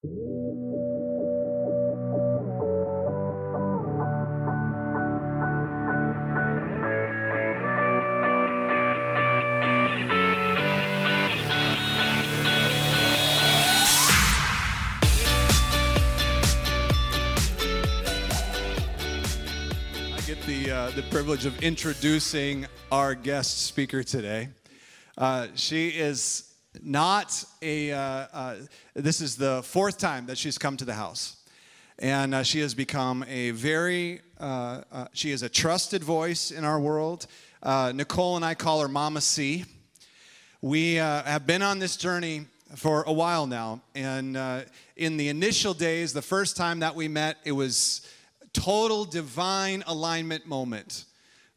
I get the, uh, the privilege of introducing our guest speaker today. Uh, she is not a, uh, uh, this is the fourth time that she's come to the house. And uh, she has become a very, uh, uh, she is a trusted voice in our world. Uh, Nicole and I call her Mama C. We have been on this journey for a while now. And uh, in the initial days, the first time that we met, it was total divine alignment moment.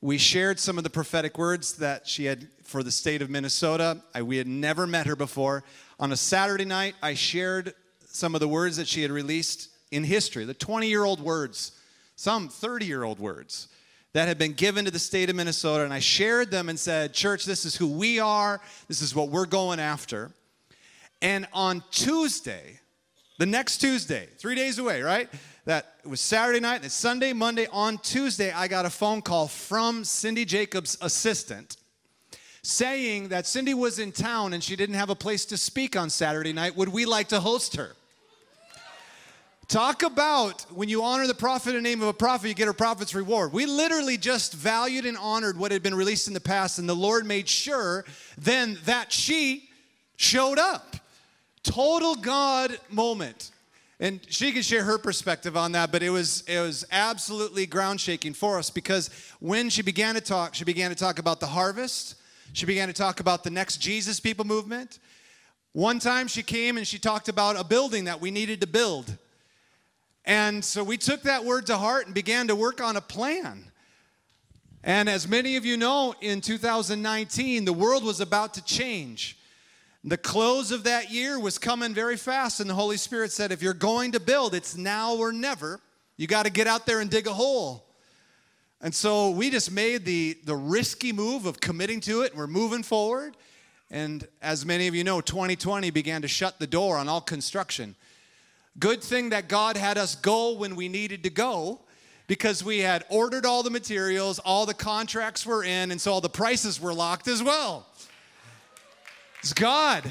We shared some of the prophetic words that she had for the state of Minnesota. I, we had never met her before. On a Saturday night, I shared some of the words that she had released in history, the 20 year old words, some 30 year old words that had been given to the state of Minnesota. And I shared them and said, Church, this is who we are, this is what we're going after. And on Tuesday, the next Tuesday, three days away, right? That was Saturday night, and Sunday, Monday. On Tuesday, I got a phone call from Cindy Jacobs' assistant saying that Cindy was in town and she didn't have a place to speak on Saturday night. Would we like to host her? Talk about when you honor the prophet in the name of a prophet, you get a prophet's reward. We literally just valued and honored what had been released in the past, and the Lord made sure then that she showed up. Total God moment. And she can share her perspective on that, but it was it was absolutely ground shaking for us because when she began to talk, she began to talk about the harvest. She began to talk about the next Jesus people movement. One time she came and she talked about a building that we needed to build. And so we took that word to heart and began to work on a plan. And as many of you know, in 2019, the world was about to change. The close of that year was coming very fast, and the Holy Spirit said, If you're going to build, it's now or never. You got to get out there and dig a hole. And so we just made the, the risky move of committing to it, we're moving forward. And as many of you know, 2020 began to shut the door on all construction. Good thing that God had us go when we needed to go because we had ordered all the materials, all the contracts were in, and so all the prices were locked as well. It's God.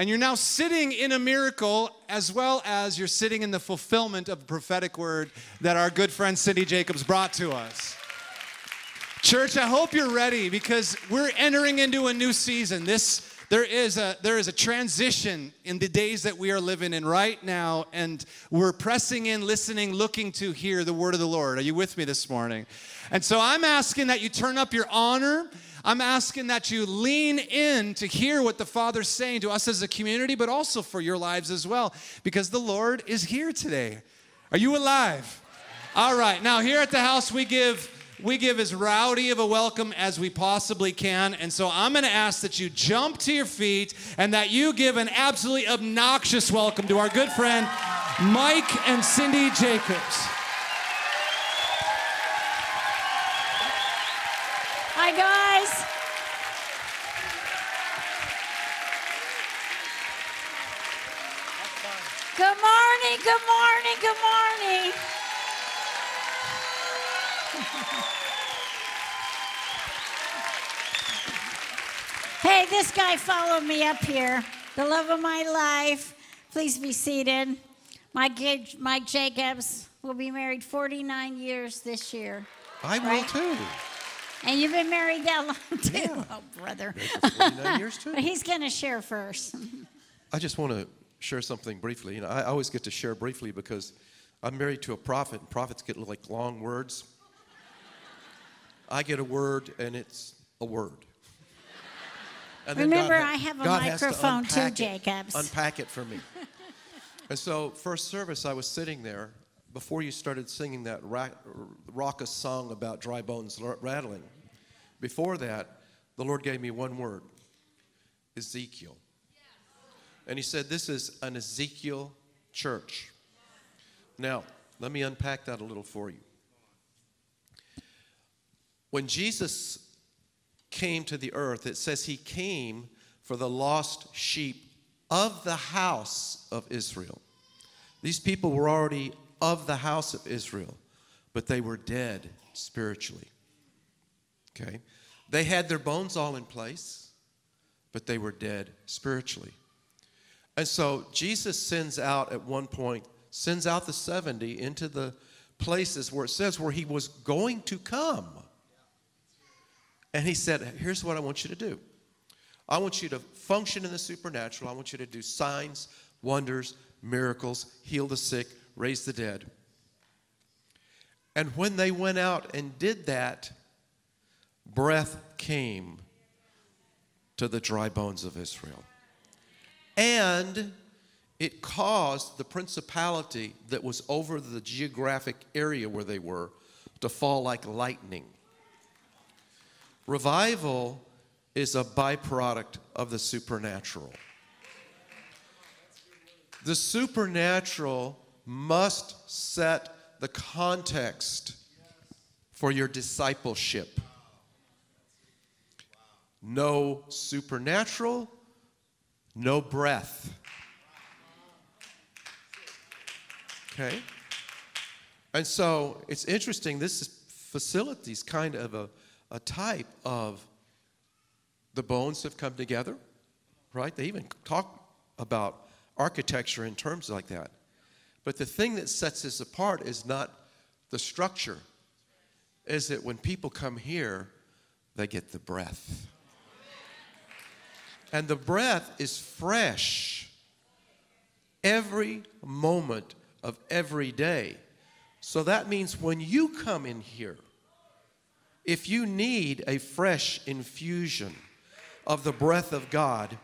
And you're now sitting in a miracle as well as you're sitting in the fulfillment of a prophetic word that our good friend Cindy Jacobs brought to us. Church, I hope you're ready because we're entering into a new season. This there is a there is a transition in the days that we are living in right now and we're pressing in listening looking to hear the word of the Lord. Are you with me this morning? And so I'm asking that you turn up your honor I'm asking that you lean in to hear what the Father's saying to us as a community, but also for your lives as well, because the Lord is here today. Are you alive? All right. Now, here at the house, we give we give as rowdy of a welcome as we possibly can. And so I'm going to ask that you jump to your feet and that you give an absolutely obnoxious welcome to our good friend Mike and Cindy Jacobs. Guys. Good morning, good morning, good morning. hey, this guy followed me up here. The love of my life. Please be seated. Mike, Mike Jacobs will be married 49 years this year. I will Right. too. And you've been married that long too, Yeah. oh brother. Married for 49 years too. But he's going to share first. I just want to share something briefly. You know, I always get to share briefly because I'm married to a prophet, and prophets get like long words. I get a word, and it's a word. Remember, ha- I have a God microphone too, it- Jacobs. Unpack it for me. and so, first service, I was sitting there before you started singing that ra- raucous song about dry bones rattling. Before that, the Lord gave me one word Ezekiel. And He said, This is an Ezekiel church. Now, let me unpack that a little for you. When Jesus came to the earth, it says he came for the lost sheep of the house of Israel. These people were already of the house of Israel, but they were dead spiritually. Okay? They had their bones all in place, but they were dead spiritually. And so Jesus sends out at one point, sends out the 70 into the places where it says where he was going to come. And he said, Here's what I want you to do I want you to function in the supernatural. I want you to do signs, wonders, miracles, heal the sick, raise the dead. And when they went out and did that, breath came to the dry bones of Israel. And it caused the principality that was over the geographic area where they were to fall like lightning. Revival is a byproduct of the supernatural. The supernatural must set the context for your discipleship. No supernatural, no breath. Okay? And so it's interesting, this facility is kind of a, a type of the bones have come together, right? They even talk about architecture in terms like that. But the thing that sets this apart is not the structure, is that when people come here, they get the breath. And the breath is fresh every moment of every day. So that means when you come in here, if you need a fresh infusion of the breath of God,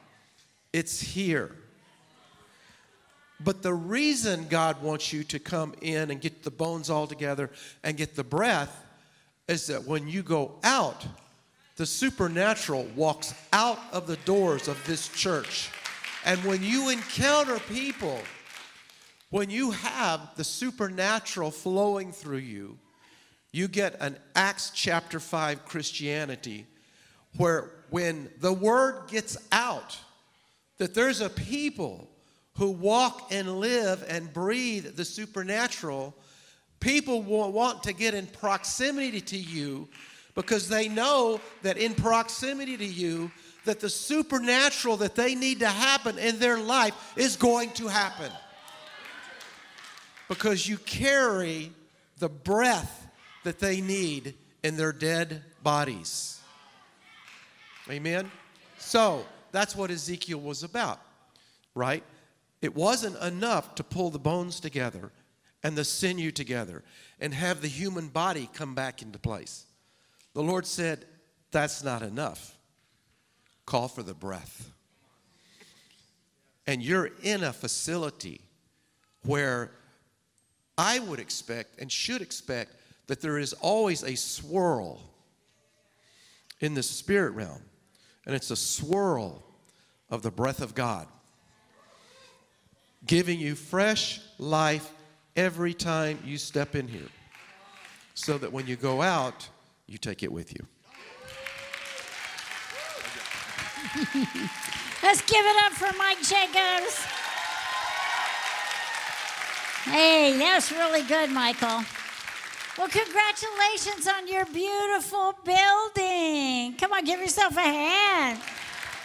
it's here. But the reason God wants you to come in and get the bones all together and get the breath is that when you go out, the supernatural walks out of the doors of this church. And when you encounter people, when you have the supernatural flowing through you, you get an Acts chapter 5 Christianity where when the word gets out that there's a people who walk and live and breathe the supernatural, people want to get in proximity to you because they know that in proximity to you that the supernatural that they need to happen in their life is going to happen. Because you carry the breath that they need in their dead bodies. Amen? So, that's what Ezekiel was about, right? It wasn't enough to pull the bones together and the sinew together and have the human body come back into place. The Lord said, That's not enough. Call for the breath. And you're in a facility where I would expect and should expect that there is always a swirl in the spirit realm, and it's a swirl of the breath of God giving you fresh life every time you step in here. So that when you go out, you take it with you. Let's give it up for Mike Jacobs. Hey, that's really good, Michael. Well, congratulations on your beautiful building. Come on, give yourself a hand.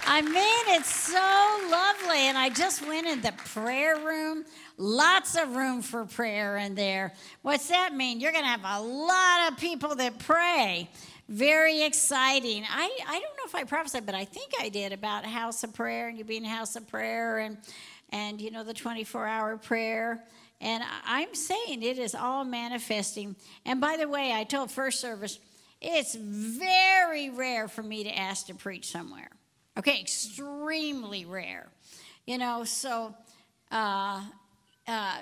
I mean, it's so lovely. And I just went in the prayer room. Lots of room for prayer in there. What's that mean? You're going to have a lot of people that pray. Very exciting. I, I don't know if I prophesied, but I think I did about house of prayer and you being house of prayer and, and you know, the 24 hour prayer. And I'm saying it is all manifesting. And by the way, I told first service, it's very rare for me to ask to preach somewhere. Okay, extremely rare. You know, so, uh, uh,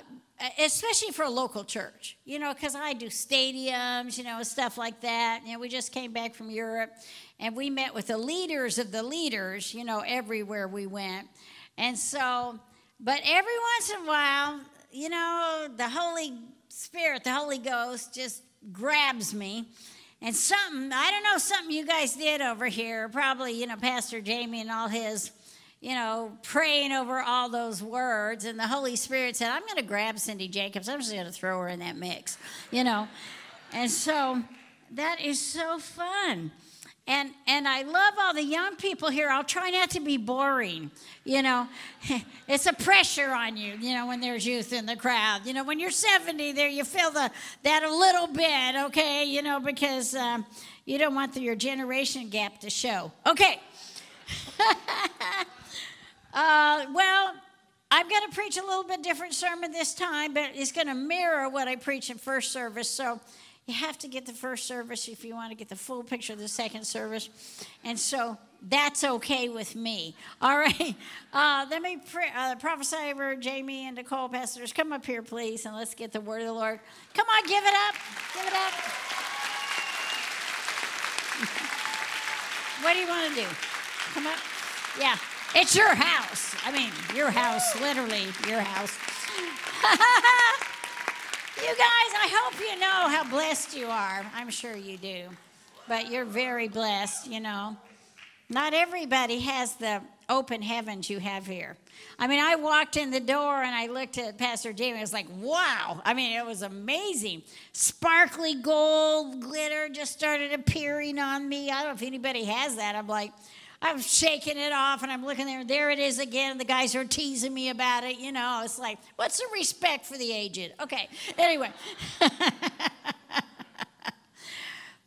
especially for a local church, you know, because I do stadiums, you know, stuff like that. You know, we just came back from Europe and we met with the leaders of the leaders, you know, everywhere we went. And so, but every once in a while, you know, the Holy Spirit, the Holy Ghost just grabs me and something, I don't know, something you guys did over here, probably, you know, Pastor Jamie and all his, you know, praying over all those words. And the Holy Spirit said, I'm going to grab Cindy Jacobs. I'm just going to throw her in that mix, you know. And so that is so fun. And, and I love all the young people here. I'll try not to be boring. You know, it's a pressure on you, you know, when there's youth in the crowd. You know, when you're 70 there, you feel the, that a little bit, okay? You know, because um, you don't want the, your generation gap to show. Okay. uh, well, I'm going to preach a little bit different sermon this time, but it's going to mirror what I preached in first service. So you have to get the first service if you want to get the full picture of the second service. And so that's okay with me. All right. Uh, let me pre- uh, prophesy over Jamie and Nicole, pastors. Come up here, please, and let's get the word of the Lord. Come on, give it up. Give it up. what do you want to do? Come up. Yeah. It's your house. I mean, your house, literally, your house. You guys, I hope you know how blessed you are. I'm sure you do. But you're very blessed, you know. Not everybody has the open heavens you have here. I mean, I walked in the door and I looked at Pastor Jamie. I was like, wow. I mean, it was amazing. Sparkly gold glitter just started appearing on me. I don't know if anybody has that. I'm like, I'm shaking it off and I'm looking there. There it is again. The guys are teasing me about it. You know, it's like, what's the respect for the aged? Okay. Anyway.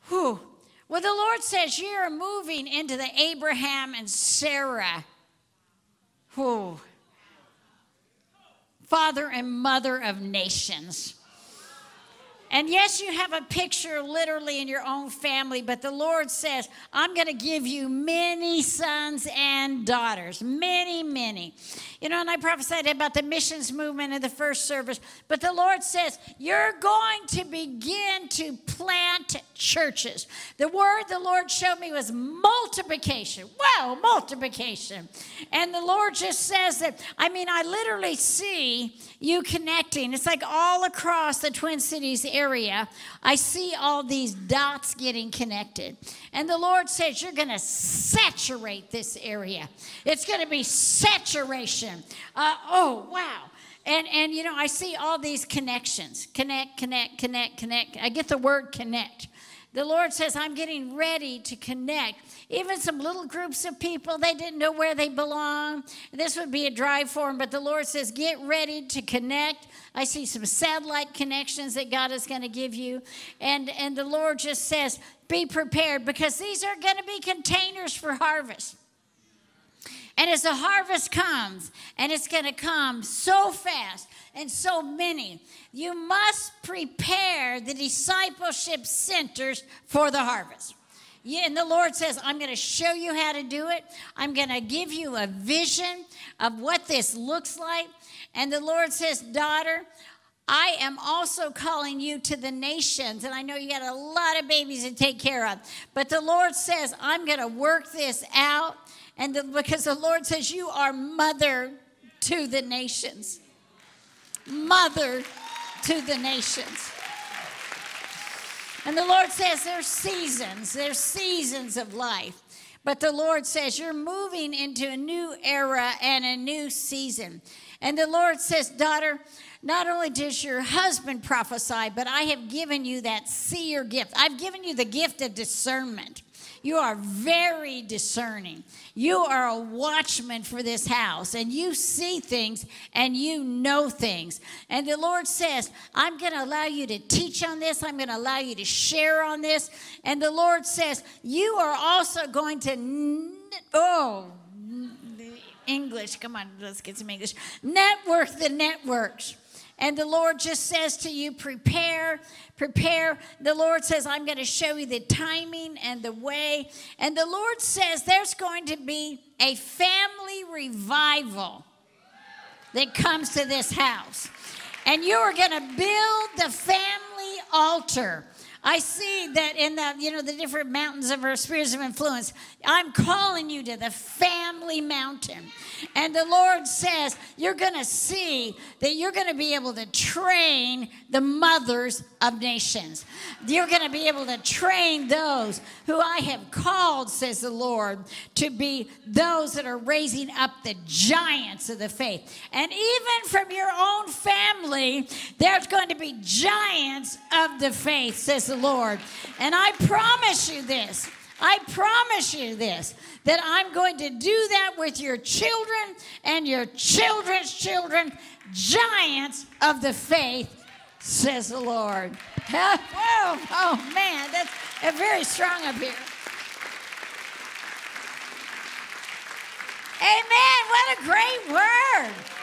Whew. Well, the Lord says you're moving into the Abraham and Sarah. Whew. Father and mother of nations. And yes, you have a picture literally in your own family, but the Lord says, I'm going to give you many sons and daughters. Many, many. You know, and I prophesied about the missions movement in the first service, but the Lord says, You're going to begin to plant churches. The word the Lord showed me was multiplication. Wow, multiplication. And the Lord just says that, I mean, I literally see you connecting. It's like all across the Twin Cities area, I see all these dots getting connected. And the Lord says, You're going to saturate this area. It's going to be saturation. Uh, oh, wow. And, and you know, I see all these connections connect, connect, connect, connect. I get the word connect. The Lord says, I'm getting ready to connect. Even some little groups of people, they didn't know where they belong. This would be a drive for them, but the Lord says, Get ready to connect. I see some satellite connections that God is going to give you. And, and the Lord just says, Be prepared because these are going to be containers for harvest. And as the harvest comes, and it's going to come so fast and so many, you must prepare the discipleship centers for the harvest. Yeah, and the Lord says, I'm going to show you how to do it. I'm going to give you a vision of what this looks like. And the Lord says, Daughter, I am also calling you to the nations, and I know you got a lot of babies to take care of. But the Lord says, I'm going to work this out, and the, because the Lord says, You are mother to the nations. Mother to the nations. And the Lord says, There's seasons, there's seasons of life. But the Lord says, You're moving into a new era and a new season. And the Lord says, Daughter, not only does your husband prophesy, but I have given you that seer gift. I've given you the gift of discernment. You are very discerning. You are a watchman for this house, and you see things and you know things. And the Lord says, I'm going to allow you to teach on this, I'm going to allow you to share on this. And the Lord says, You are also going to, oh, the English, come on, let's get some English. Network the networks. And the Lord just says to you, prepare, prepare. The Lord says, I'm going to show you the timing and the way. And the Lord says, there's going to be a family revival that comes to this house. And you are going to build the family altar I see that in the, you know, the different mountains of our spheres of influence. I'm calling you to the family mountain. And the Lord says, you're going to see that you're going to be able to train the mothers of nations. You're going to be able to train those who I have called, says the Lord, to be those that are raising up the giants of the faith. And even from your own family, there's going to be giants of the faith, says the Lord. And I promise you this. I promise you this that I'm going to do that with your children and your children's children, giants of the faith, says the Lord. Whoa, oh, oh man, that's very strong up here. Amen. What a great word.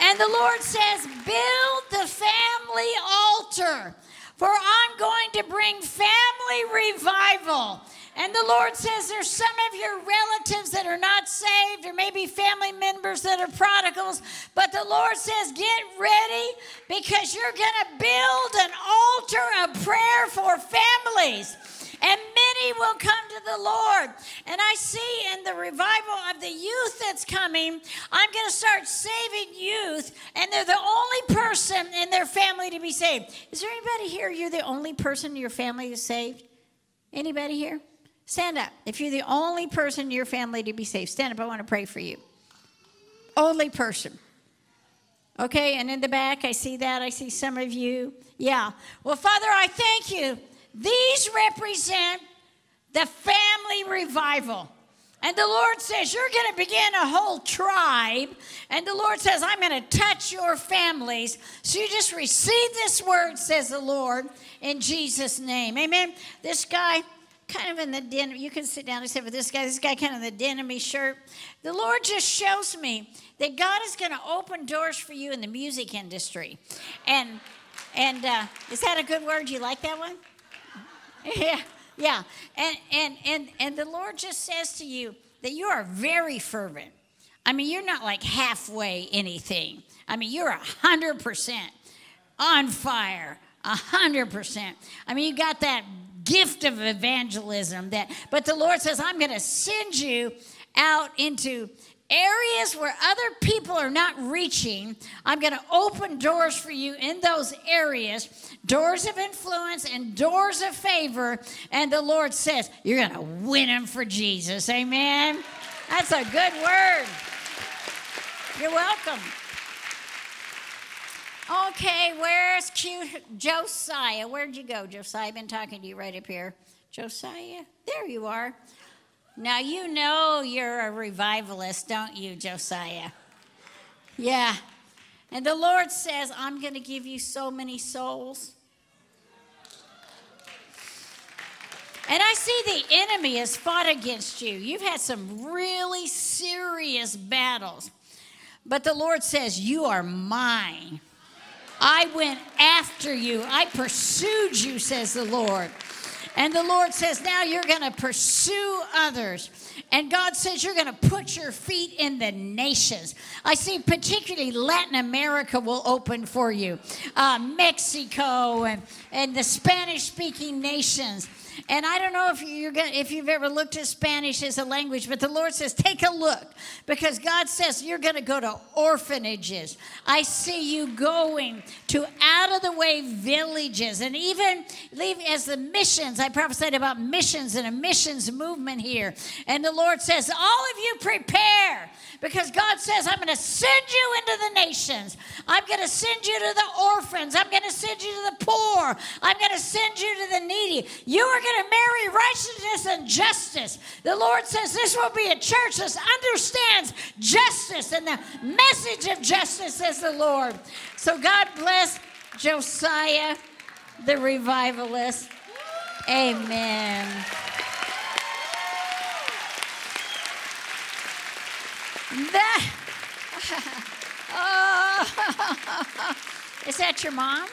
And the Lord says, Build the family altar, for I'm going to bring family revival. And the Lord says there's some of your relatives that are not saved, or maybe family members that are prodigals. But the Lord says, Get ready because you're going to build an altar of prayer for families and many will come to the Lord. And I see in the revival of the youth that's coming, I'm going to start saving youth, and they're the only person in their family to be saved. Is there anybody here? You're the only person in your family is saved? Anybody here? Stand up. If you're the only person in your family to be saved, stand up. I want to pray for you. Only person. Okay, and in the back, I see that. I see some of you. Yeah. Well, Father, I thank you these represent the family revival. And the Lord says, You're going to begin a whole tribe. And the Lord says, I'm going to touch your families. So you just receive this word, says the Lord, in Jesus' name. Amen. This guy, kind of in the denim, you can sit down and say, But this guy, this guy kind of in the denim shirt. The Lord just shows me that God is going to open doors for you in the music industry. And and uh, is that a good word? You like that one? Yeah, yeah. And, and, and, and the Lord just says to you that you are very fervent. I mean, you're not like halfway anything. I mean, you're a 100% on fire, a 100%. I mean, you got that gift of evangelism that, but the Lord says, I'm going to send you out into areas where other people are not reaching, I'm going to open doors for you in those areas, doors of influence and doors of favor. And the Lord says, You're going to win them for Jesus. Amen. That's a good word. You're welcome. Okay, where's cute Josiah? Where'd you go, Josiah? I've been talking to you right up here. Josiah, there you are. Now, you know you're a revivalist, don't you, Josiah? Yeah. And the Lord says, I'm going to give you so many souls. And I see the enemy has fought against you. You've had some really serious battles. But the Lord says, You are mine. I went after you. I pursued you, says the Lord. And the Lord says, now you're going to pursue others. And God says you're going to put your feet in the nations. I see particularly Latin America will open for you, uh, Mexico and, and the Spanish speaking nations. And I don't know if you're gonna, if you've ever looked at Spanish as a language, but the Lord says take a look because God says you're going to go to orphanages. I see you going to out of the way villages and even leave as the missions. I prophesied about missions and a missions movement here. And the Lord says, all of you prepare because God says, I'm going to send you into the nations. I'm going to send you to the orphans. I'm going to send you to the poor. I'm going to send you to the needy. You are going to marry righteousness and justice. The Lord says this will be a church that understands justice and the message of justice, says the Lord. So God bless Josiah, the revivalist. Amen. That, oh, is that your mom?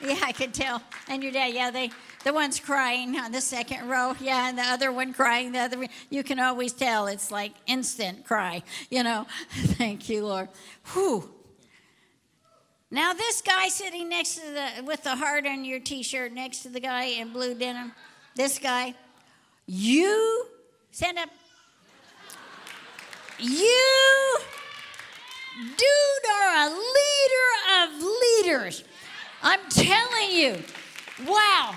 Yeah, I can tell. And your dad, yeah, they, the one's crying on the second row, yeah, and the other one crying, the other, you can always tell it's like instant cry, you know. Thank you, Lord. Whew. Now this guy sitting next to the with the heart on your t-shirt next to the guy in blue denim, this guy, you stand up. You dude are a leader of leaders. I'm telling you. Wow.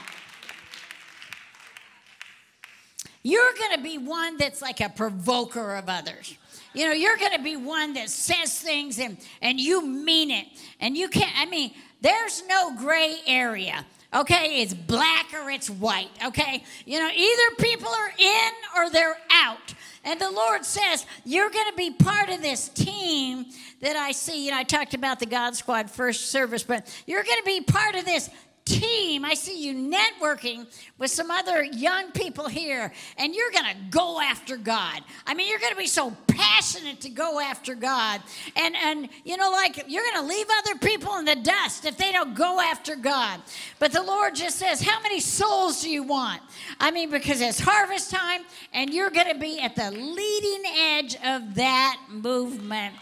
You're going to be one that's like a provoker of others. You know, you're going to be one that says things and, and you mean it. And you can't, I mean, there's no gray area. Okay, it's black or it's white. Okay, you know, either people are in or they're out. And the Lord says, You're going to be part of this team that I see. You know, I talked about the God Squad first service, but you're going to be part of this team. I see you networking with some other young people here, and you're going to go after God. I mean, you're going to be so passionate to go after God. And, and you know, like you're going to leave other people in the dust if they don't go after God. But the Lord just says, How many souls do you want? I mean, because it's harvest time, and you're going to be at the leading edge of that movement.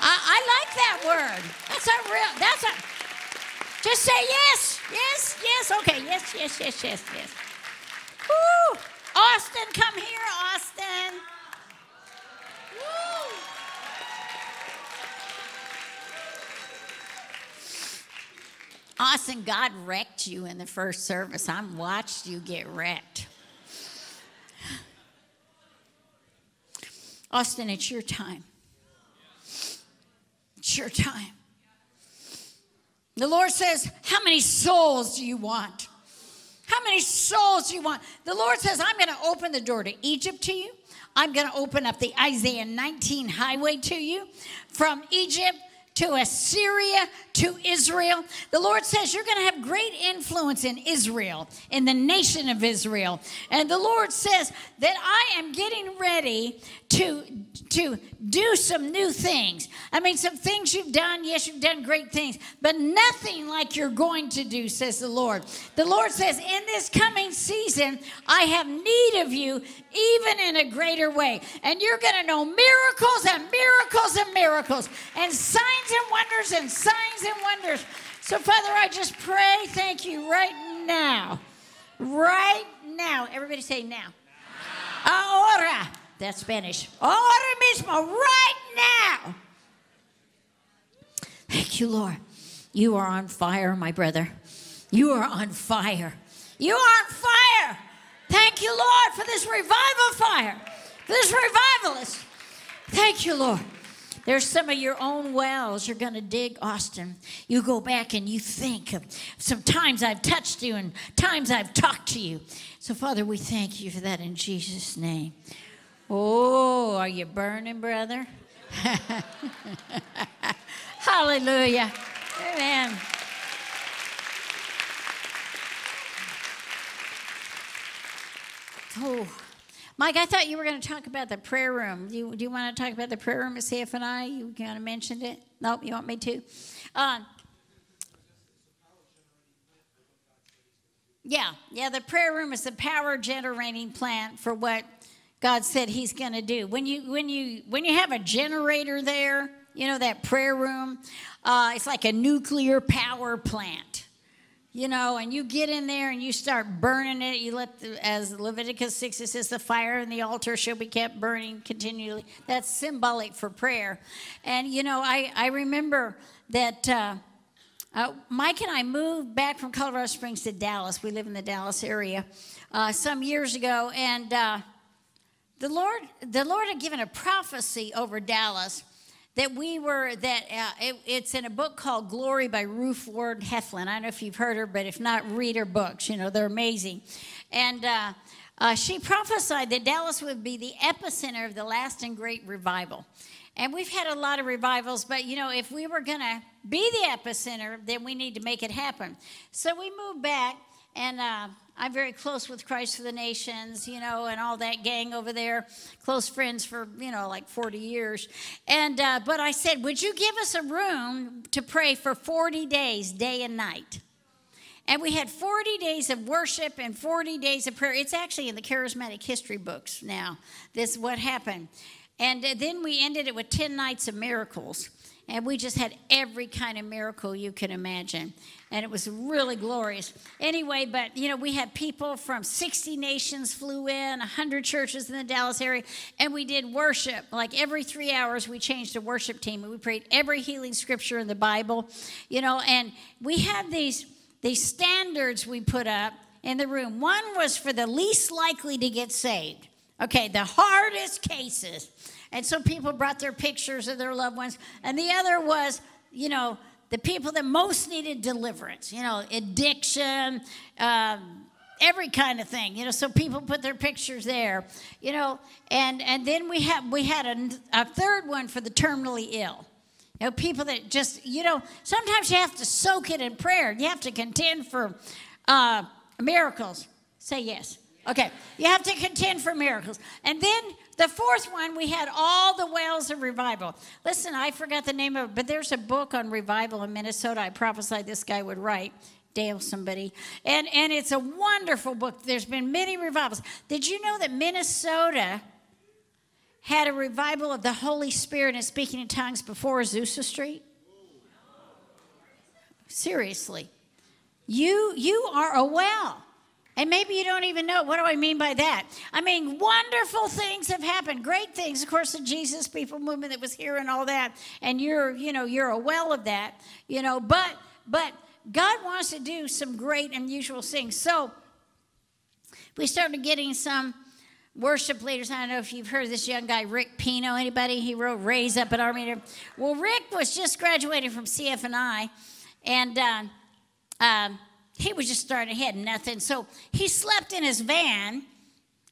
I, I like that word. That's a real, that's a, just say yes, yes, yes. Okay, yes, yes, yes, yes, yes. Woo! Austin, come here, Austin. Woo! Austin, God wrecked you in the first service. I watched you get wrecked. Austin, it's your time. It's your time. The Lord says, How many souls do you want? How many souls do you want? The Lord says, I'm going to open the door to Egypt to you. I'm going to open up the Isaiah 19 highway to you. From Egypt to Assyria, to Israel. The Lord says you're going to have great influence in Israel, in the nation of Israel. And the Lord says that I am getting ready to, to do some new things. I mean, some things you've done, yes, you've done great things, but nothing like you're going to do, says the Lord. The Lord says, in this coming season, I have need of you even in a greater way. And you're going to know miracles and miracles and miracles and signs and wonders and signs and wonders. So, Father, I just pray, thank you right now. Right now. Everybody say now. Ahora. That's Spanish. Ahora mismo. Right now. Thank you, Lord. You are on fire, my brother. You are on fire. You are on fire. Thank you, Lord, for this revival fire, this revivalist. Thank you, Lord. There's some of your own wells you're going to dig, Austin. You go back and you think of some times I've touched you and times I've talked to you. So, Father, we thank you for that in Jesus' name. Oh, are you burning, brother? Hallelujah. Amen. Oh, Mike, I thought you were going to talk about the prayer room. Do you, do you want to talk about the prayer room at CFNI? You kind of mentioned it. Nope, you want me to? Uh, yeah, yeah. The prayer room is the power generating plant for what God said He's going to do. When you when you when you have a generator there, you know that prayer room. Uh, it's like a nuclear power plant you know, and you get in there and you start burning it. You let, the, as Leviticus 6, it says, the fire in the altar shall be kept burning continually. That's symbolic for prayer. And, you know, I, I remember that uh, uh, Mike and I moved back from Colorado Springs to Dallas. We live in the Dallas area uh, some years ago. And uh, the, Lord, the Lord had given a prophecy over Dallas that we were that uh, it, it's in a book called glory by ruth ward heflin. I don't know if you've heard her but if not read her books. You know they're amazing. And uh, uh, she prophesied that dallas would be the epicenter of the last and great revival. And we've had a lot of revivals but you know if we were going to be the epicenter then we need to make it happen. So we moved back and uh, I'm very close with Christ for the Nations, you know, and all that gang over there, close friends for, you know, like 40 years. And, uh, but I said, would you give us a room to pray for 40 days, day and night? And we had 40 days of worship and 40 days of prayer. It's actually in the charismatic history books now. This what happened. And uh, then we ended it with 10 nights of miracles. And we just had every kind of miracle you can imagine. And it was really glorious. Anyway, but you know, we had people from 60 nations flew in, 100 churches in the Dallas area, and we did worship. Like every three hours, we changed a worship team. And we prayed every healing scripture in the Bible, you know, and we had these, these standards we put up in the room. One was for the least likely to get saved. Okay, the hardest cases. And so people brought their pictures of their loved ones. And the other was, you know, the people that most needed deliverance, you know, addiction, um, every kind of thing, you know. So people put their pictures there, you know. And and then we had we had a, a third one for the terminally ill. You know, people that just, you know, sometimes you have to soak it in prayer. You have to contend for uh, miracles. Say yes. Okay, you have to contend for miracles. And then the fourth one, we had all the wells of revival. Listen, I forgot the name of it, but there's a book on revival in Minnesota. I prophesied this guy would write. Dale somebody. And and it's a wonderful book. There's been many revivals. Did you know that Minnesota had a revival of the Holy Spirit and speaking in tongues before Azusa Street? Seriously. You you are a well. And maybe you don't even know. What do I mean by that? I mean, wonderful things have happened, great things. Of course, the Jesus People movement that was here and all that, and you're, you know, you're a well of that, you know. But, but God wants to do some great, unusual things. So we started getting some worship leaders. I don't know if you've heard this young guy, Rick Pino. Anybody? He wrote "Raise Up" at Army. Well, Rick was just graduating from CFNI, and. Uh, um, he was just starting, he had nothing. So he slept in his van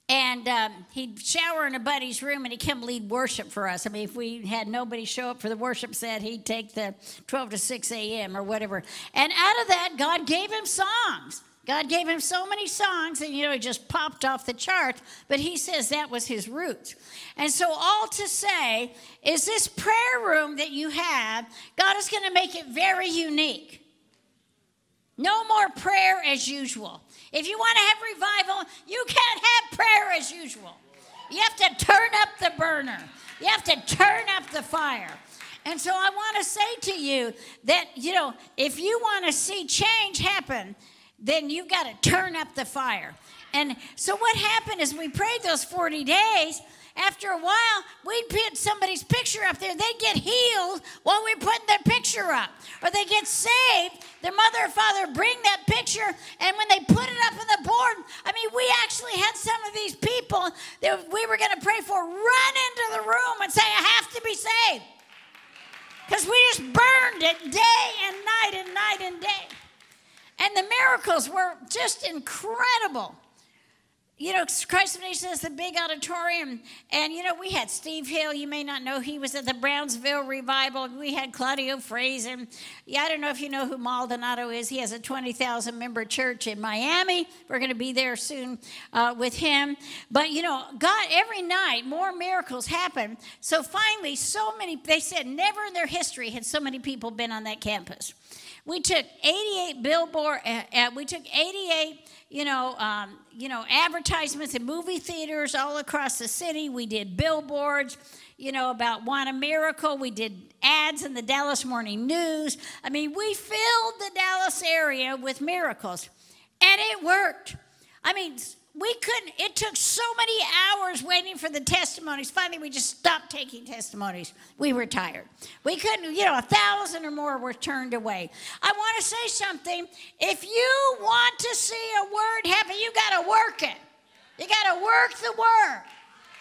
and um, he'd shower in a buddy's room and he'd come lead worship for us. I mean, if we had nobody show up for the worship set, he'd take the 12 to 6 a.m. or whatever. And out of that, God gave him songs. God gave him so many songs, and you know, he just popped off the chart. But he says that was his roots. And so, all to say is this prayer room that you have, God is going to make it very unique. No more prayer as usual. If you want to have revival, you can't have prayer as usual. You have to turn up the burner, you have to turn up the fire. And so I want to say to you that, you know, if you want to see change happen, then you've got to turn up the fire. And so what happened is we prayed those 40 days after a while, we'd put somebody's picture up there. They'd get healed while we are putting their picture up. Or they get saved. Their mother or father bring that picture, and when they put it up on the board, I mean, we actually had some of these people that we were going to pray for run into the room and say, I have to be saved. Because we just burned it day and night and night and day. And the miracles were just incredible you know, Christ of is the big auditorium. And, you know, we had Steve Hill. You may not know he was at the Brownsville revival. We had Claudio Fraser. Yeah, I don't know if you know who Maldonado is. He has a 20,000 member church in Miami. We're going to be there soon uh, with him. But, you know, God, every night more miracles happen. So finally, so many, they said never in their history had so many people been on that campus. We took 88 billboard, uh, uh, we took 88 you know, um, you know, advertisements in movie theaters all across the city. We did billboards, you know, about Want a Miracle. We did ads in the Dallas Morning News. I mean, we filled the Dallas area with miracles, and it worked. I mean, we couldn't, it took so many hours waiting for the testimonies. Finally, we just stopped taking testimonies. We were tired. We couldn't, you know, a thousand or more were turned away. I want to say something. If you want to see a word happen, you got to work it. You got to work the word.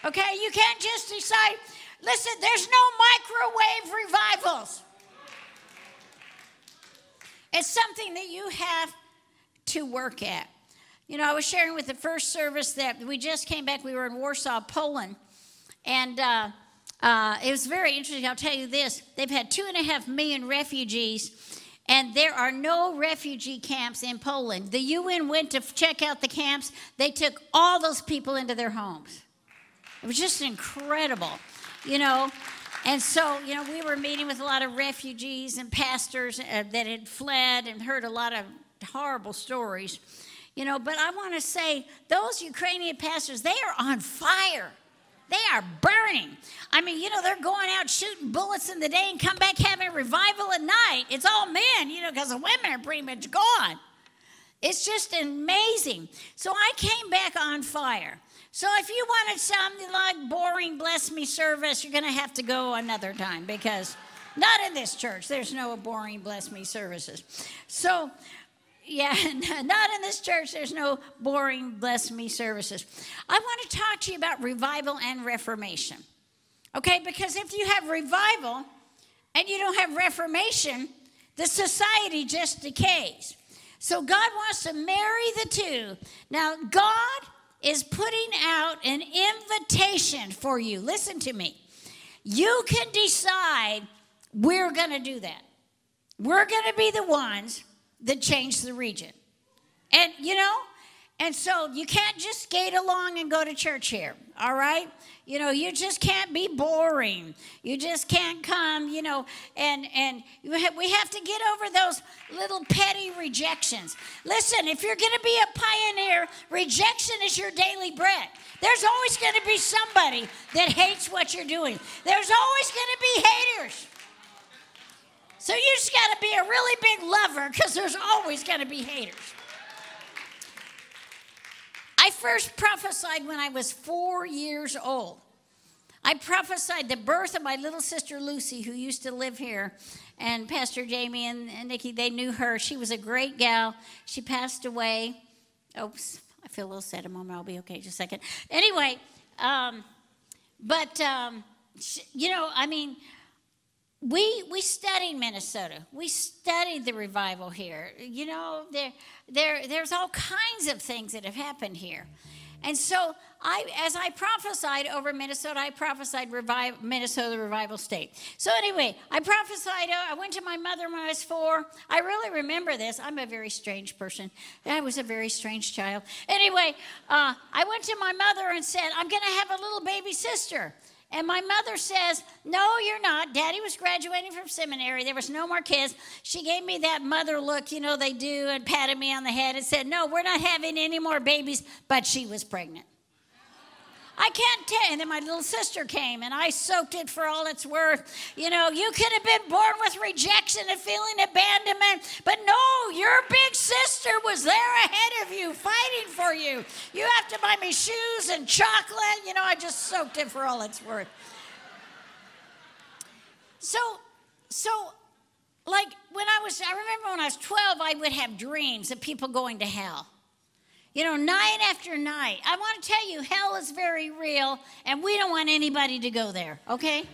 Okay? You can't just decide, listen, there's no microwave revivals. It's something that you have to work at. You know, I was sharing with the first service that we just came back. We were in Warsaw, Poland. And uh, uh, it was very interesting. I'll tell you this they've had two and a half million refugees, and there are no refugee camps in Poland. The UN went to check out the camps, they took all those people into their homes. It was just incredible, you know. And so, you know, we were meeting with a lot of refugees and pastors uh, that had fled and heard a lot of horrible stories. You know, but I want to say those Ukrainian pastors, they are on fire. They are burning. I mean, you know, they're going out shooting bullets in the day and come back having revival at night. It's all men, you know, because the women are pretty much gone. It's just amazing. So I came back on fire. So if you wanted something like boring bless me service, you're going to have to go another time because not in this church. There's no boring bless me services. So yeah, not in this church. There's no boring bless me services. I want to talk to you about revival and reformation. Okay, because if you have revival and you don't have reformation, the society just decays. So God wants to marry the two. Now, God is putting out an invitation for you. Listen to me. You can decide we're going to do that. We're going to be the ones that change the region. And, you know, and so you can't just skate along and go to church here, all right? You know, you just can't be boring. You just can't come, you know, and and we have to get over those little petty rejections. Listen, if you're going to be a pioneer, rejection is your daily bread. There's always going to be somebody that hates what you're doing. There's always going to be haters. So you just got to be a really big lover because there's always going to be haters. I first prophesied when I was four years old. I prophesied the birth of my little sister Lucy, who used to live here. And Pastor Jamie and, and Nikki, they knew her. She was a great gal. She passed away. Oops, I feel a little sad a moment. I'll be okay just a second. Anyway, um, but, um, she, you know, I mean, we we studied Minnesota. We studied the revival here. You know, there there there's all kinds of things that have happened here. And so I as I prophesied over Minnesota, I prophesied revive, Minnesota revival state. So anyway, I prophesied uh, I went to my mother when I was 4. I really remember this. I'm a very strange person. I was a very strange child. Anyway, uh, I went to my mother and said, "I'm going to have a little baby sister." And my mother says, No, you're not. Daddy was graduating from seminary. There was no more kids. She gave me that mother look, you know, they do, and patted me on the head and said, No, we're not having any more babies. But she was pregnant. I can't tell. And then my little sister came and I soaked it for all it's worth. You know, you could have been born with rejection and feeling abandonment, but no, your big sister was there ahead of you, fighting for you. You have to buy me shoes and chocolate. You know, I just soaked it for all it's worth. So, so like when I was, I remember when I was 12, I would have dreams of people going to hell. You know, night after night. I want to tell you, hell is very real, and we don't want anybody to go there, okay?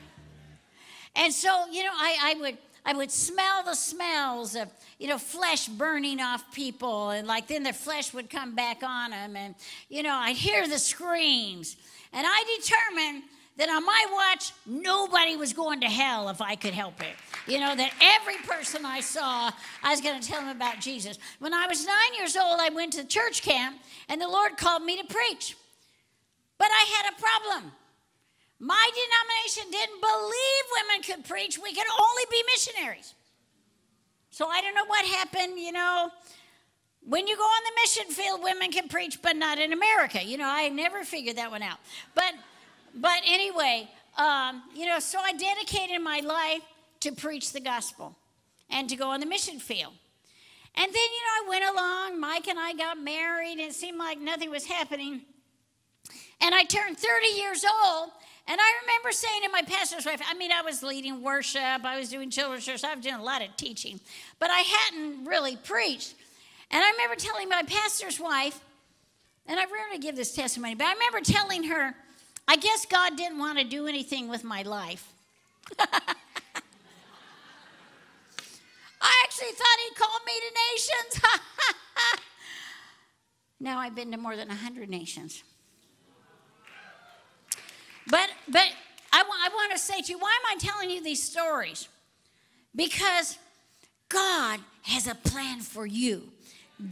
And so, you know, I, I would I would smell the smells of, you know, flesh burning off people, and like then their flesh would come back on them, and you know, I'd hear the screams, and I determined that on my watch, nobody was going to hell if I could help it. You know, that every person I saw, I was going to tell them about Jesus. When I was nine years old, I went to church camp, and the Lord called me to preach. But I had a problem. My denomination didn't believe women could preach, we could only be missionaries. So I don't know what happened, you know. When you go on the mission field, women can preach, but not in America. You know, I never figured that one out. But but anyway, um, you know, so I dedicated my life to preach the gospel and to go on the mission field. And then, you know, I went along, Mike and I got married, and it seemed like nothing was happening. And I turned 30 years old, and I remember saying to my pastor's wife, I mean, I was leading worship, I was doing children's church, I was doing a lot of teaching, but I hadn't really preached. And I remember telling my pastor's wife, and I rarely give this testimony, but I remember telling her, I guess God didn't want to do anything with my life. I actually thought He called me to nations. now I've been to more than 100 nations. But, but I, w- I want to say to you, why am I telling you these stories? Because God has a plan for you.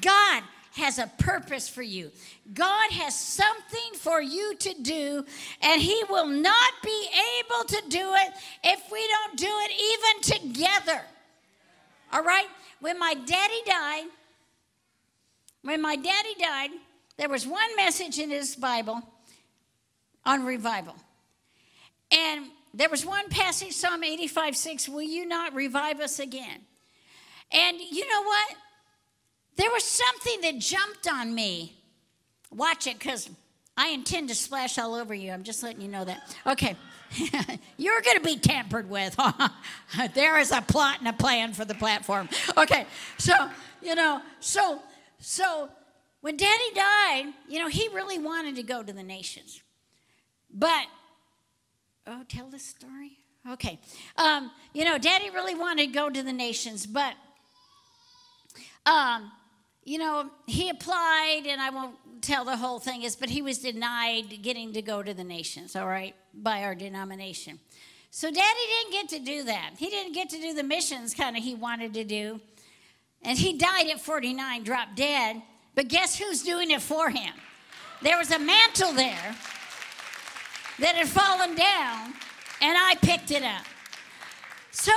God has a purpose for you. God has something for you to do, and He will not be able to do it if we don't do it even together. All right? When my daddy died, when my daddy died, there was one message in his Bible on revival. And there was one passage, Psalm 85 6, Will you not revive us again? And you know what? There was something that jumped on me. Watch it, because I intend to splash all over you. I'm just letting you know that. Okay. You're going to be tampered with. there is a plot and a plan for the platform. Okay. So, you know, so, so when daddy died, you know, he really wanted to go to the nations. But Oh, tell the story? Okay. Um, you know, daddy really wanted to go to the nations, but, um, you know, he applied, and I won't tell the whole thing is, but he was denied getting to go to the nations, all right, by our denomination. So daddy didn't get to do that. He didn't get to do the missions kind of he wanted to do. And he died at 49, dropped dead. But guess who's doing it for him? There was a mantle there that had fallen down, and I picked it up. So,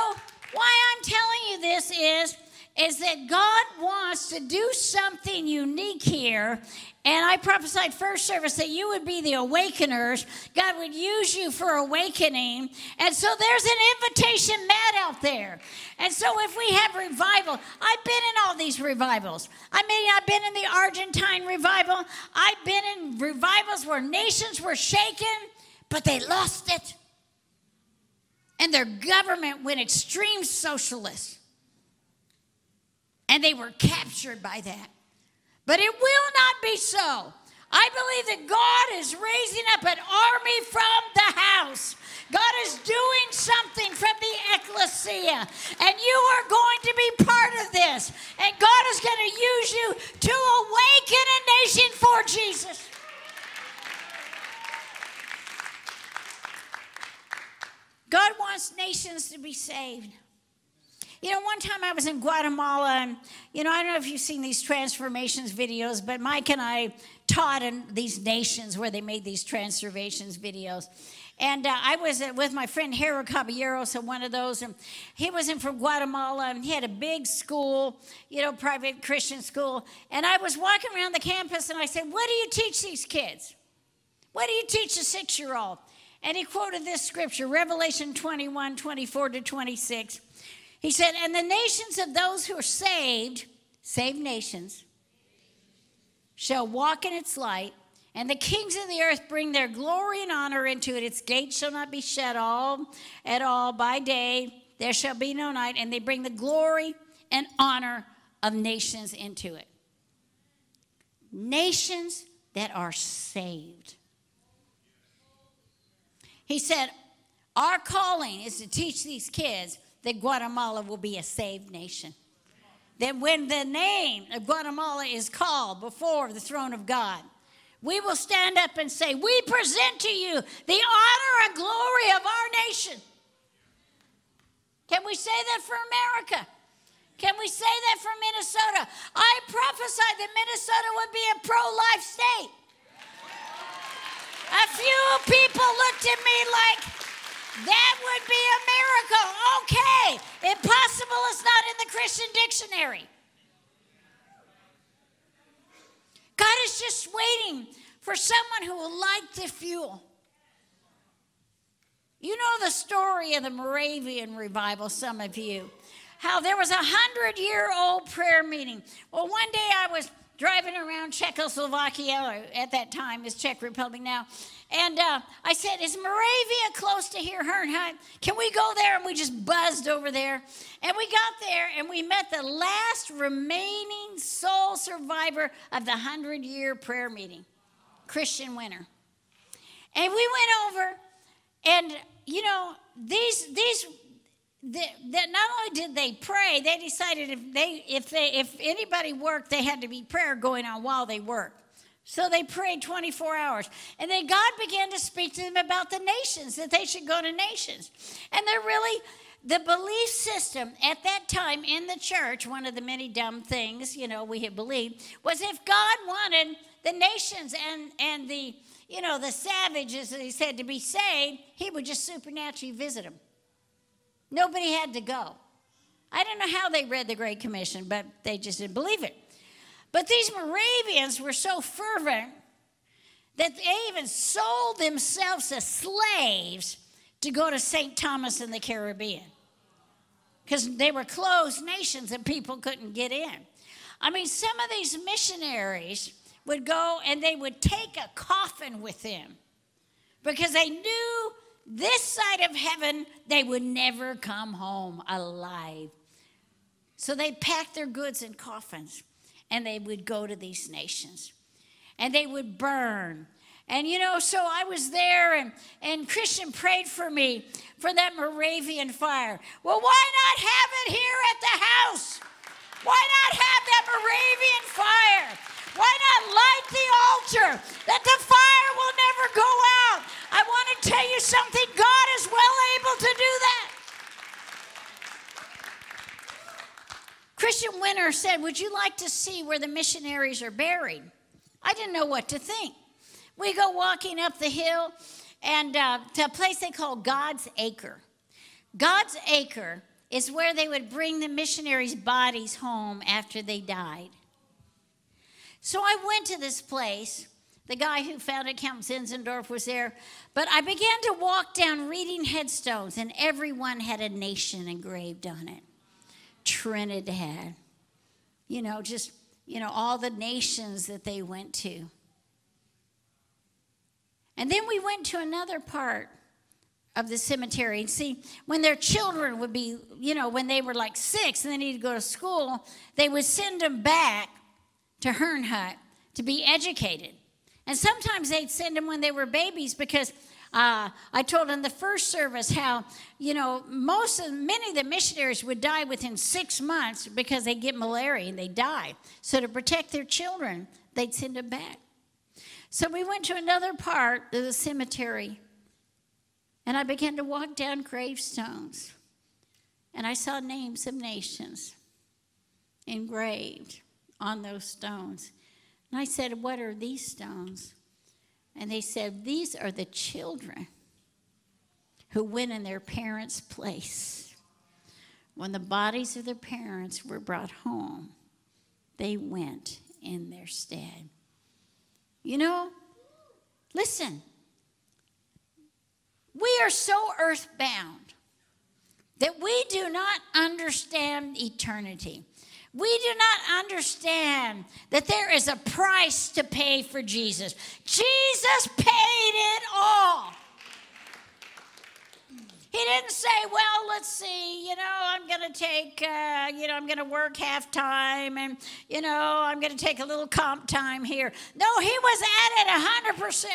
why I'm telling you this is is that God wants to do something unique here. And I prophesied first service that you would be the awakeners. God would use you for awakening. And so there's an invitation mat out there. And so if we have revival, I've been in all these revivals. I mean, I've been in the Argentine revival, I've been in revivals where nations were shaken but they lost it. And their government went extreme socialist. And they were captured by that. But it will not be so. I believe that God is raising up an army from the house. God is doing something from the ecclesia. And you are going to be part of this. And God is going to use you to awaken a nation for Jesus. God wants nations to be saved. You know, one time I was in Guatemala, and, you know, I don't know if you've seen these transformations videos, but Mike and I taught in these nations where they made these transformations videos. And uh, I was uh, with my friend Harold Caballeros at one of those, and he was in from Guatemala, and he had a big school, you know, private Christian school. And I was walking around the campus, and I said, What do you teach these kids? What do you teach a six year old? And he quoted this scripture, Revelation 21 24 to 26. He said, And the nations of those who are saved, saved nations, shall walk in its light, and the kings of the earth bring their glory and honor into it. Its gates shall not be shut all at all by day, there shall be no night, and they bring the glory and honor of nations into it. Nations that are saved. He said, Our calling is to teach these kids that Guatemala will be a saved nation. That when the name of Guatemala is called before the throne of God, we will stand up and say, We present to you the honor and glory of our nation. Can we say that for America? Can we say that for Minnesota? I prophesied that Minnesota would be a pro life state. A few people looked at me like, that would be a miracle. Okay, impossible is not in the Christian dictionary. God is just waiting for someone who will light the fuel. You know the story of the Moravian revival, some of you, how there was a hundred year old prayer meeting. Well, one day I was driving around Czechoslovakia, at that time is Czech Republic now. And uh, I said, Is Moravia close to here, Herrnhut? Can we go there? And we just buzzed over there. And we got there and we met the last remaining sole survivor of the 100 year prayer meeting, Christian Winter. And we went over, and you know, these, these that not only did they pray, they decided if they if they if anybody worked, they had to be prayer going on while they worked. So they prayed 24 hours. And then God began to speak to them about the nations, that they should go to nations. And they're really the belief system at that time in the church, one of the many dumb things, you know, we had believed, was if God wanted the nations and and the you know the savages, as he said, to be saved, he would just supernaturally visit them. Nobody had to go. I don't know how they read the Great Commission, but they just didn't believe it. But these Moravians were so fervent that they even sold themselves as slaves to go to St. Thomas in the Caribbean because they were closed nations and people couldn't get in. I mean, some of these missionaries would go and they would take a coffin with them because they knew this side of heaven they would never come home alive. So they packed their goods in coffins and they would go to these nations and they would burn. And you know, so I was there and, and Christian prayed for me for that Moravian fire. Well, why not have it here at the house? Why not have that Moravian fire? Why not light the altar that the fire will never go out? I want to tell you something God is well able to do that. Christian Winter said, Would you like to see where the missionaries are buried? I didn't know what to think. We go walking up the hill and uh, to a place they call God's Acre. God's Acre is where they would bring the missionaries' bodies home after they died. So I went to this place. The guy who founded Count Zinzendorf was there. But I began to walk down reading headstones, and everyone had a nation engraved on it. Trinidad, you know, just, you know, all the nations that they went to. And then we went to another part of the cemetery. And see, when their children would be, you know, when they were like six and they needed to go to school, they would send them back to Herrnhut to be educated. And sometimes they'd send them when they were babies because uh, I told in the first service how, you know, most of many of the missionaries would die within six months because they get malaria and they die. So to protect their children, they'd send them back. So we went to another part of the cemetery and I began to walk down gravestones. And I saw names of nations engraved on those stones. And I said, What are these stones? And they said, These are the children who went in their parents' place. When the bodies of their parents were brought home, they went in their stead. You know, listen, we are so earthbound that we do not understand eternity. We do not understand that there is a price to pay for Jesus. Jesus paid it all. He didn't say, well, let's see, you know, I'm going to take, uh, you know, I'm going to work half time and, you know, I'm going to take a little comp time here. No, he was at it 100%.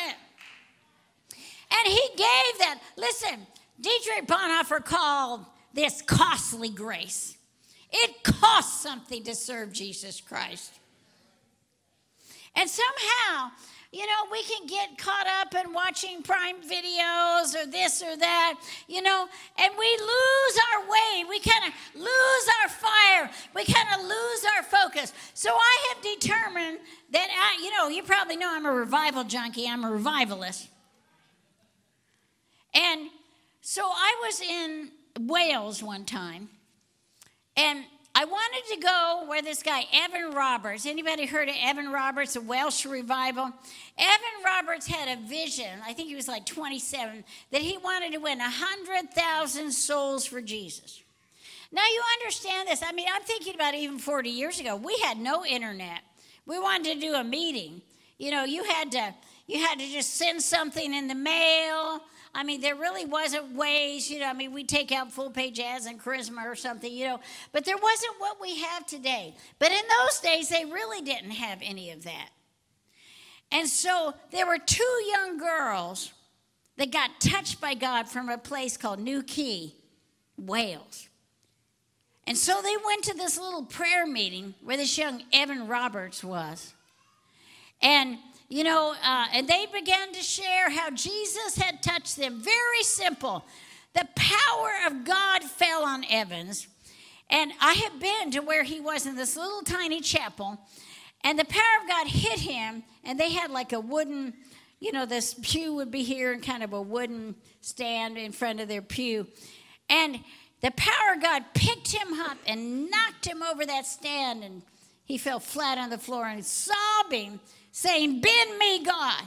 And he gave that. Listen, Dietrich Bonhoeffer called this costly grace. It costs something to serve Jesus Christ. And somehow, you know, we can get caught up in watching prime videos or this or that, you know, and we lose our way. We kind of lose our fire. We kind of lose our focus. So I have determined that, I, you know, you probably know I'm a revival junkie, I'm a revivalist. And so I was in Wales one time, and I wanted to go where this guy, Evan Roberts, anybody heard of Evan Roberts, a Welsh revival? Evan Roberts had a vision, I think he was like 27, that he wanted to win 100,000 souls for Jesus. Now you understand this. I mean, I'm thinking about even 40 years ago. We had no internet. We wanted to do a meeting. You know, you had to you had to just send something in the mail I mean, there really wasn't ways, you know, I mean, we take out full page ads and charisma or something, you know, but there wasn't what we have today. But in those days, they really didn't have any of that. And so there were two young girls that got touched by God from a place called New Quay, Wales. And so they went to this little prayer meeting where this young Evan Roberts was. And you know, uh, and they began to share how Jesus had touched them. Very simple. The power of God fell on Evans. And I have been to where he was in this little tiny chapel, and the power of God hit him, and they had like a wooden, you know, this pew would be here and kind of a wooden stand in front of their pew. And the power of God picked him up and knocked him over that stand, and he fell flat on the floor and sobbing saying, Bend me, God.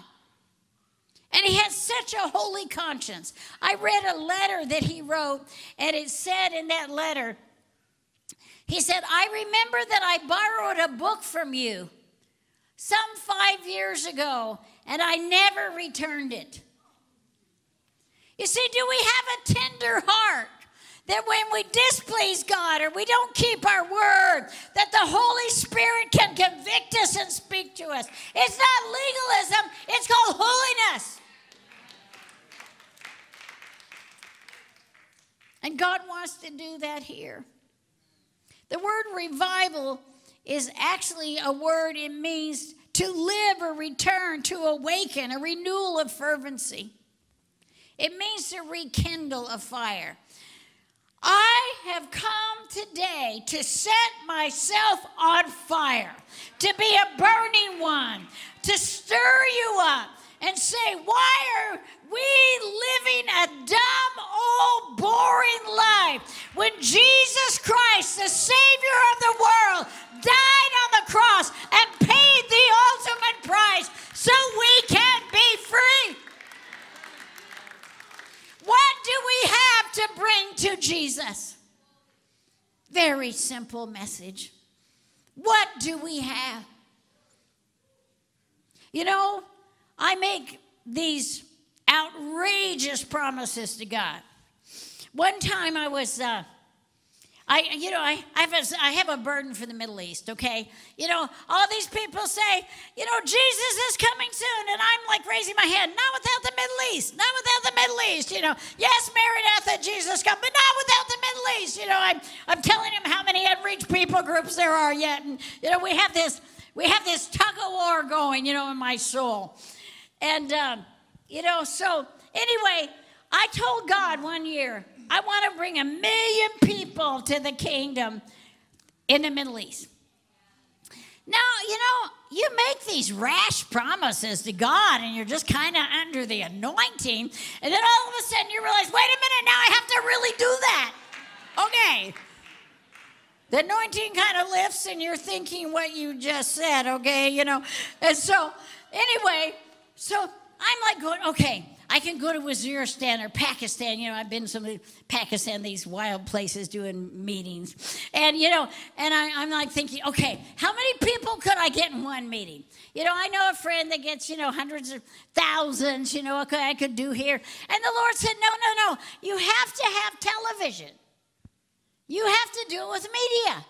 And he had such a holy conscience. I read a letter that he wrote, and it said in that letter, he said, I remember that I borrowed a book from you some five years ago, and I never returned it. You see, do we have a tender heart? That when we displease God or we don't keep our word, that the Holy Spirit can convict us and speak to us. It's not legalism, it's called holiness. And God wants to do that here. The word revival is actually a word, it means to live or return, to awaken, a renewal of fervency. It means to rekindle a fire. I have come today to set myself on fire, to be a burning one, to stir you up and say, Why are we living a dumb, old, boring life when Jesus Christ, the Savior of the world, died on the cross and paid the ultimate price so we can be free? What do we have to bring to Jesus? Very simple message. What do we have? You know, I make these outrageous promises to God. One time I was, uh, I, you know, I, I, have a, I have a burden for the Middle East, okay? You know, all these people say, you know, Jesus is coming soon, and I'm like raising my hand, not without the Middle East, not without the Middle East, you know. Yes, Maranatha, Jesus come, but not without the Middle East. You know, I'm, I'm telling him how many unreached people groups there are yet, and, you know, we have this, we have this tug of war going, you know, in my soul. And, um, you know, so anyway, I told God one year, I want to bring a million people to the kingdom in the Middle East. Now, you know, you make these rash promises to God and you're just kind of under the anointing, and then all of a sudden you realize, wait a minute, now I have to really do that. Okay. The anointing kind of lifts and you're thinking what you just said, okay, you know. And so, anyway, so I'm like going, okay, I can go to Waziristan or Pakistan. You know, I've been to some of Pakistan, these wild places doing meetings. And, you know, and I, am like thinking, okay, how many people could I get in one meeting? You know, I know a friend that gets, you know, hundreds of thousands, you know, okay, I could do here. And the Lord said, no, no, no, you have to have television. You have to do it with media.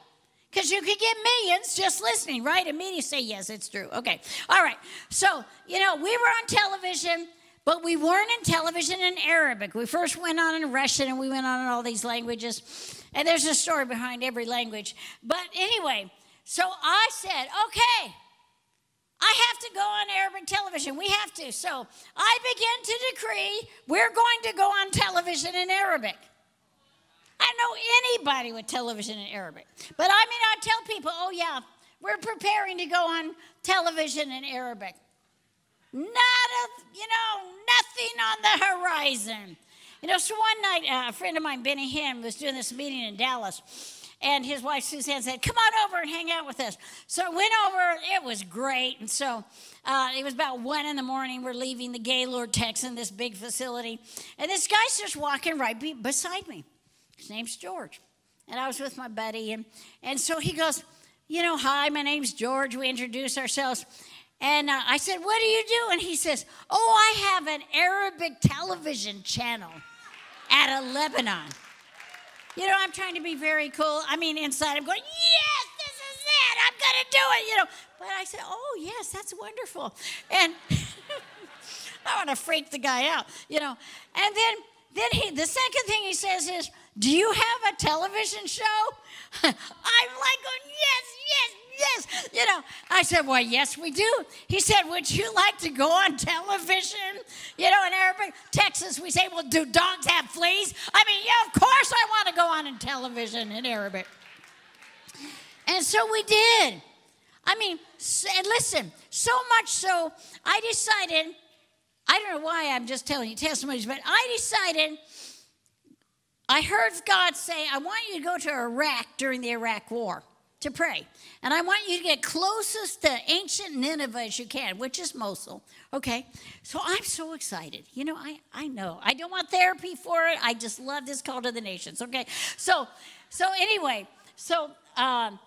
Because you could get millions just listening, right? And media say, yes, it's true. Okay. All right. So, you know, we were on television, but we weren't in television in Arabic. We first went on in Russian and we went on in all these languages. And there's a story behind every language. But anyway, so I said, okay, I have to go on Arabic television. We have to. So I began to decree we're going to go on television in Arabic. I know anybody with television in Arabic. But I mean, I tell people, oh, yeah, we're preparing to go on television in Arabic. Not a, you know, nothing on the horizon. You know, so one night, uh, a friend of mine, Benny Hinn, was doing this meeting in Dallas, and his wife Suzanne said, "Come on over and hang out with us." So I went over. It was great, and so uh, it was about one in the morning. We're leaving the Gaylord Texan, this big facility, and this guy's just walking right be- beside me. His name's George. And I was with my buddy. And, and so he goes, You know, hi, my name's George. We introduce ourselves. And uh, I said, What do you do? And he says, Oh, I have an Arabic television channel out of Lebanon. You know, I'm trying to be very cool. I mean, inside I'm going, Yes, this is it. I'm going to do it, you know. But I said, Oh, yes, that's wonderful. And I want to freak the guy out, you know. And then, then he, the second thing he says is, do you have a television show? I'm like, yes, yes, yes. You know, I said, well, yes, we do. He said, would you like to go on television? You know, in Arabic, Texas, we say, well, do dogs have fleas? I mean, yeah, of course I want to go on in television in Arabic. And so we did. I mean, and listen, so much so, I decided, I don't know why I'm just telling you testimonies, but I decided I heard God say, I want you to go to Iraq during the Iraq War. to pray. And I want you to get closest to ancient Nineveh as you can, which is Mosul. Okay? So I'm so excited. You know, I, I know. I don't want therapy for it. I just love this call to the nations. Okay? So, so anyway, so, um,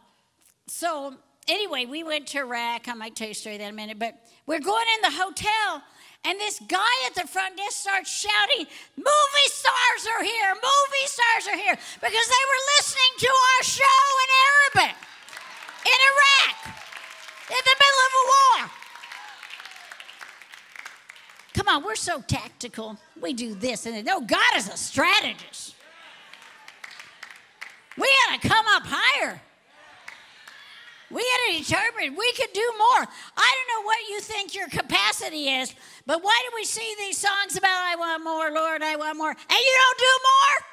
so anyway, we went to Iraq. I might tell you a story that in a minute, but we're going in the hotel and this guy at the front desk starts shouting, Movie stars are here! Movie stars are here! Because they were listening to our show in Arabic in Iraq in the middle of a war. Come on, we're so tactical. We do this and no, God is a strategist. We got to come up higher. We got to determine we could do more. I don't know what you think your capacity is, but why do we see these songs about I want more, Lord, I want more, and you don't do more?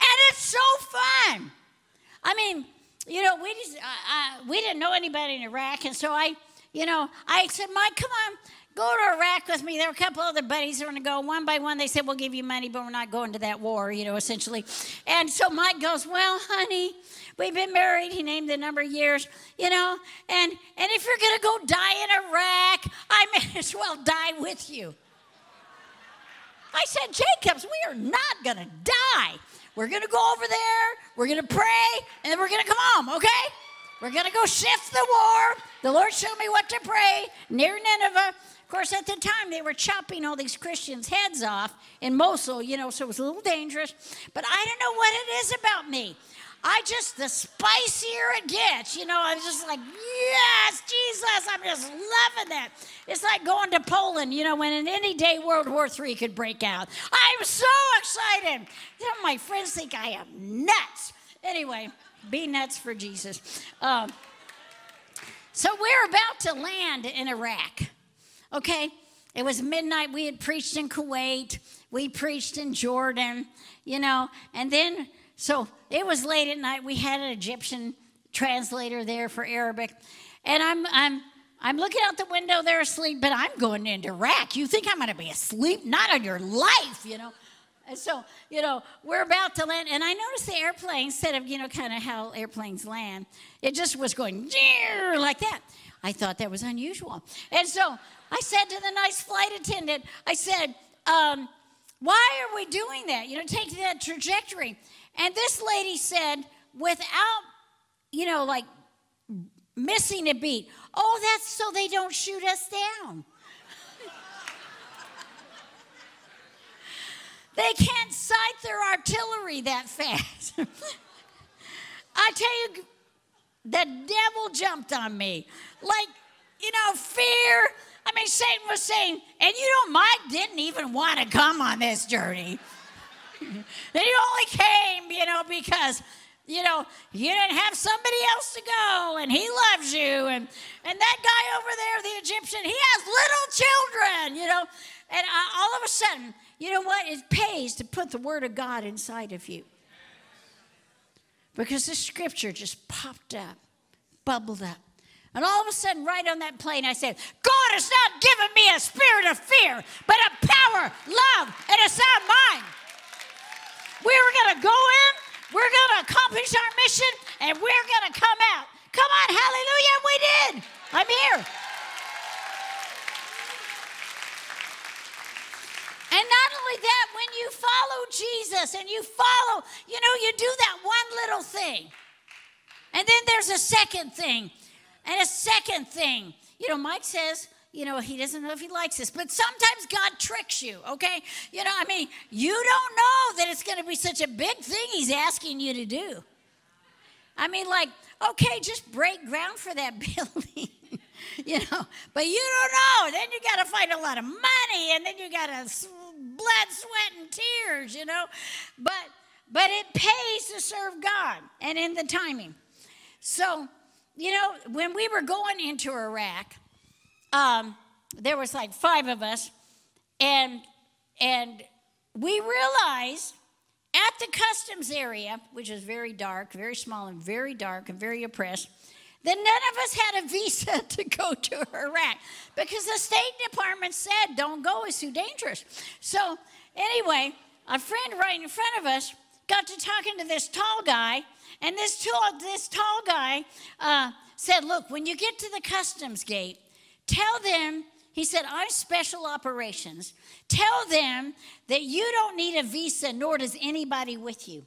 And it's so fun. I mean, you know, we just, uh, we didn't know anybody in Iraq, and so I, you know, I said, Mike, come on, go to Iraq with me. There were a couple other buddies who were going to go. One by one, they said, We'll give you money, but we're not going to that war, you know, essentially. And so Mike goes, Well, honey, we've been married. He named the number of years, you know, and, and if you're going to go die in Iraq, I may as well die with you. I said, Jacobs, we are not going to die. We're going to go over there, we're going to pray, and then we're going to come home, okay? We're going to go shift the war. The Lord showed me what to pray near Nineveh. Of course, at the time, they were chopping all these Christians' heads off in Mosul, you know, so it was a little dangerous. But I don't know what it is about me. I just, the spicier it gets, you know, I'm just like, yes, Jesus, I'm just loving that. It's like going to Poland, you know, when in any day World War III could break out. I'm so excited. You know, my friends think I am nuts. Anyway, be nuts for Jesus. Um, so we're about to land in Iraq. Okay? It was midnight. We had preached in Kuwait. We preached in Jordan, you know. And then, so it was late at night. We had an Egyptian translator there for Arabic. And I'm, I'm, I'm looking out the window. They're asleep, but I'm going into Iraq. You think I'm going to be asleep? Not on your life, you know. And so, you know, we're about to land, and I noticed the airplane, instead of, you know, kind of how airplanes land, it just was going like that. I thought that was unusual. And so I said to the nice flight attendant, I said, um, why are we doing that? You know, take that trajectory. And this lady said, without, you know, like missing a beat, oh, that's so they don't shoot us down. They can't sight their artillery that fast. I tell you, the devil jumped on me. Like, you know, fear. I mean, Satan was saying, and you know, Mike didn't even want to come on this journey. that he only came, you know, because, you know, you didn't have somebody else to go and he loves you. And, and that guy over there, the Egyptian, he has little children, you know. And uh, all of a sudden, you know what? It pays to put the Word of God inside of you. Because this scripture just popped up, bubbled up. And all of a sudden, right on that plane, I said, God has not given me a spirit of fear, but a power, love, and a sound mind. We were going to go in, we're going to accomplish our mission, and we're going to come out. Come on, hallelujah, we did. I'm here. And not only that, when you follow Jesus and you follow, you know, you do that one little thing. And then there's a second thing, and a second thing. You know, Mike says, you know, he doesn't know if he likes this, but sometimes God tricks you, okay? You know, I mean, you don't know that it's going to be such a big thing he's asking you to do. I mean, like, okay, just break ground for that building. you know, but you don't know. Then you got to find a lot of money, and then you got to blood, sweat, and tears. You know, but but it pays to serve God, and in the timing. So, you know, when we were going into Iraq, um, there was like five of us, and and we realized at the customs area, which is very dark, very small, and very dark, and very oppressed, that none of us had a visa to go to Iraq because the State Department said, don't go, it's too dangerous. So, anyway, a friend right in front of us got to talking to this tall guy, and this tall, this tall guy uh, said, Look, when you get to the customs gate, tell them, he said, I'm special operations. Tell them that you don't need a visa, nor does anybody with you.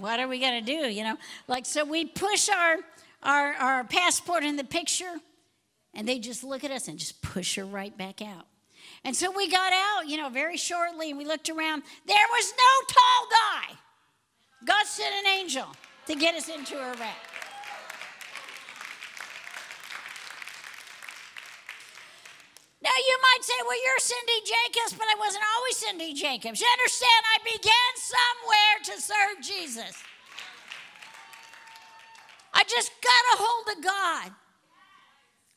What are we going to do you know? Like so we push our, our our passport in the picture and they just look at us and just push her right back out. And so we got out you know very shortly and we looked around. There was no tall guy. God sent an angel to get us into iraq Now you might say, well, you're Cindy Jacobs, but I wasn't always Cindy Jacobs. You understand? I began somewhere to serve Jesus. I just got a hold of God.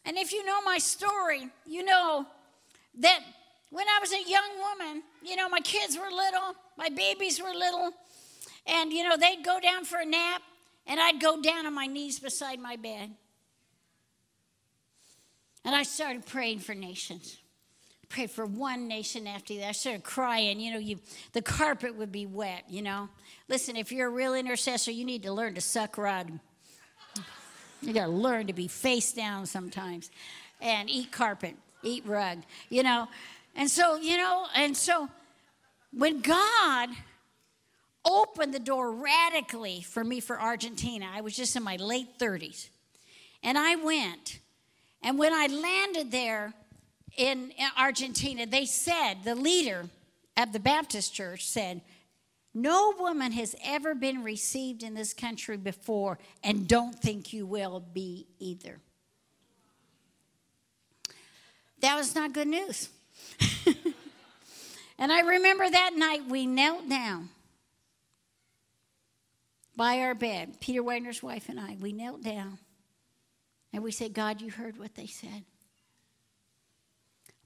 And if you know my story, you know that when I was a young woman, you know, my kids were little, my babies were little, and, you know, they'd go down for a nap, and I'd go down on my knees beside my bed. And I started praying for nations. Pray for one nation after that. I started crying. You know, you the carpet would be wet. You know, listen. If you're a real intercessor, you need to learn to suck rod. You got to learn to be face down sometimes, and eat carpet, eat rug. You know, and so you know, and so when God opened the door radically for me for Argentina, I was just in my late 30s, and I went and when I landed there in Argentina, they said, the leader of the Baptist church said, No woman has ever been received in this country before, and don't think you will be either. That was not good news. and I remember that night we knelt down by our bed, Peter Wagner's wife and I, we knelt down. And we say, God, you heard what they said.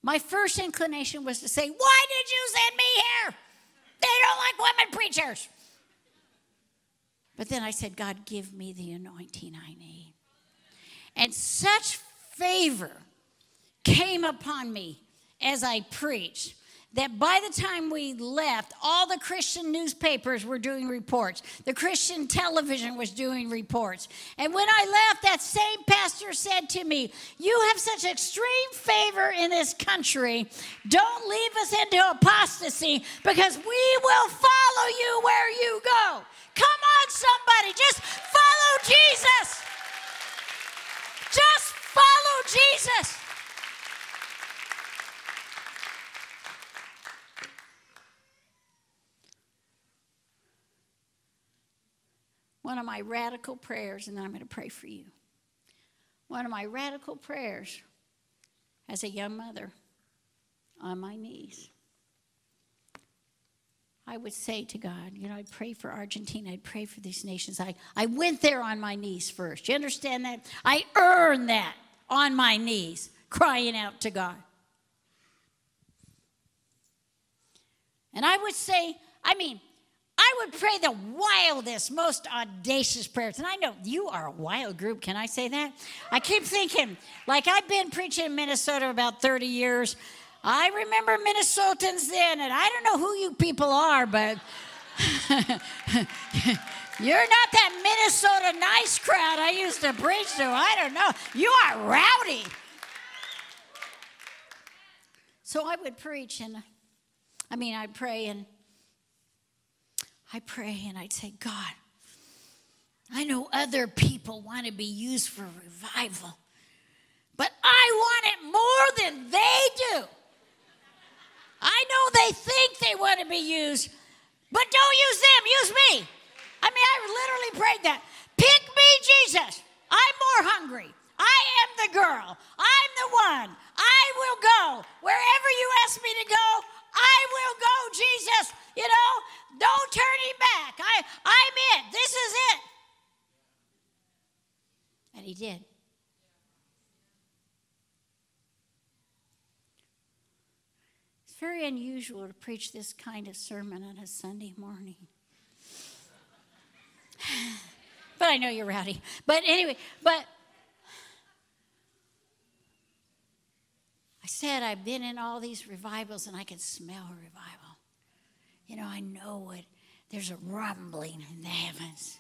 My first inclination was to say, Why did you send me here? They don't like women preachers. But then I said, God, give me the anointing I need. And such favor came upon me as I preached that by the time we left, all the Christian newspapers were doing reports. The Christian television was doing reports. And when I left, that same pastor said to me, You have such extreme favor in this country. Don't leave us into apostasy because we will follow you where you go. Come on, somebody, just follow Jesus. Just follow Jesus. One of my radical prayers, and I'm going to pray for you. One of my radical prayers as a young mother on my knees. I would say to God, you know, I'd pray for Argentina, I'd pray for these nations. I, I went there on my knees first. You understand that? I earned that on my knees, crying out to God. And I would say, I mean, I would pray the wildest, most audacious prayers. And I know you are a wild group. Can I say that? I keep thinking, like I've been preaching in Minnesota about 30 years. I remember Minnesotans then, and I don't know who you people are, but you're not that Minnesota nice crowd I used to preach to. I don't know. You are rowdy. So I would preach, and I mean, I'd pray, and I pray and I'd say, God, I know other people want to be used for revival, but I want it more than they do. I know they think they want to be used, but don't use them, use me. I mean, I literally prayed that. Pick me, Jesus. I'm more hungry. I am the girl. I'm the one. I will go. Wherever you ask me to go, I will go, Jesus. You know, don't turn him back. I, I'm it. This is it. And he did. It's very unusual to preach this kind of sermon on a Sunday morning. but I know you're rowdy. But anyway, but I said I've been in all these revivals and I can smell a revival. You know, I know it. There's a rumbling in the heavens.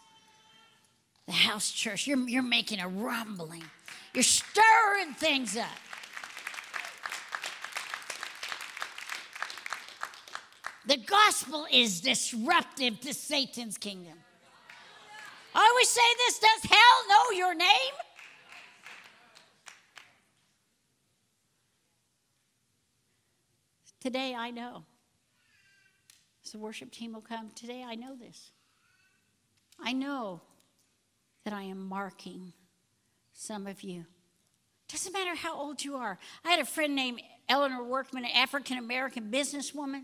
The house church, you're, you're making a rumbling. You're stirring things up. The gospel is disruptive to Satan's kingdom. I always say this does hell know your name? Today I know. So the worship team will come. Today I know this. I know that I am marking some of you. Doesn't matter how old you are. I had a friend named Eleanor Workman, an African American businesswoman.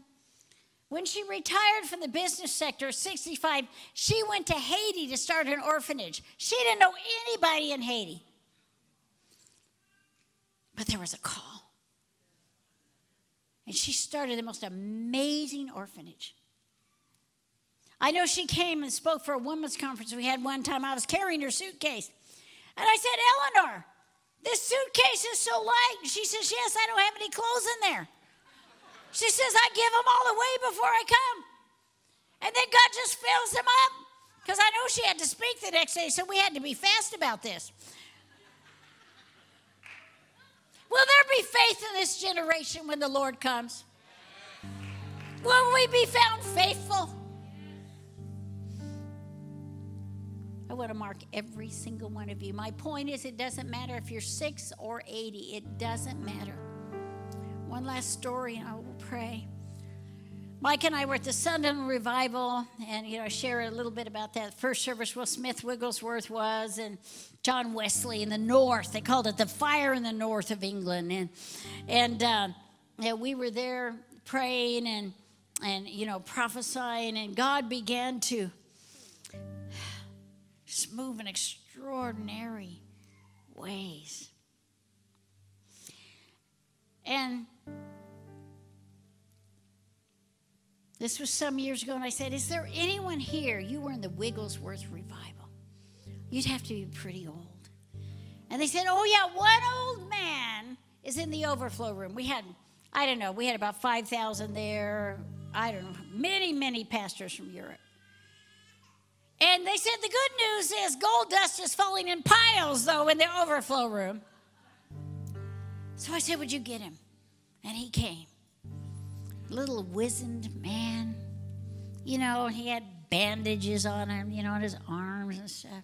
When she retired from the business sector at 65, she went to Haiti to start an orphanage. She didn't know anybody in Haiti. But there was a call. And she started the most amazing orphanage. I know she came and spoke for a women's conference we had one time. I was carrying her suitcase. And I said, Eleanor, this suitcase is so light. And she says, Yes, I don't have any clothes in there. She says, I give them all away before I come. And then God just fills them up. Because I know she had to speak the next day, so we had to be fast about this. Will there be faith in this generation when the Lord comes? Will we be found faithful? I want to mark every single one of you. My point is, it doesn't matter if you're six or 80, it doesn't matter. One last story, and I will pray. Mike and I were at the Sunderland Revival, and you know, share a little bit about that first service. Will Smith Wigglesworth was, and John Wesley in the north. They called it the fire in the north of England, and and uh, yeah, we were there praying and and you know prophesying, and God began to just move in extraordinary ways. And this was some years ago, and I said, Is there anyone here? You were in the Wigglesworth revival. You'd have to be pretty old. And they said, Oh, yeah, one old man is in the overflow room. We had, I don't know, we had about 5,000 there. I don't know, many, many pastors from Europe. And they said the good news is gold dust is falling in piles, though, in the overflow room. So I said, Would you get him? And he came. Little wizened man. You know, he had bandages on him, you know, on his arms and stuff.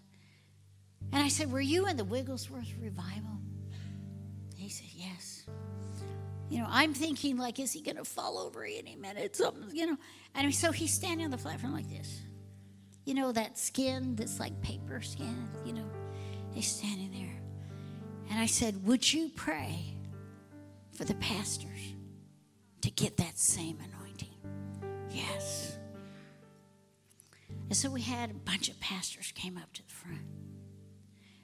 And I said, Were you in the Wigglesworth revival? He said, Yes. You know, I'm thinking, like, is he going to fall over any minute? Something, you know. And so he's standing on the platform like this. You know, that skin that's like paper skin, you know. He's standing there. And I said, Would you pray for the pastors to get that same anointing? Yes. And so we had a bunch of pastors came up to the front.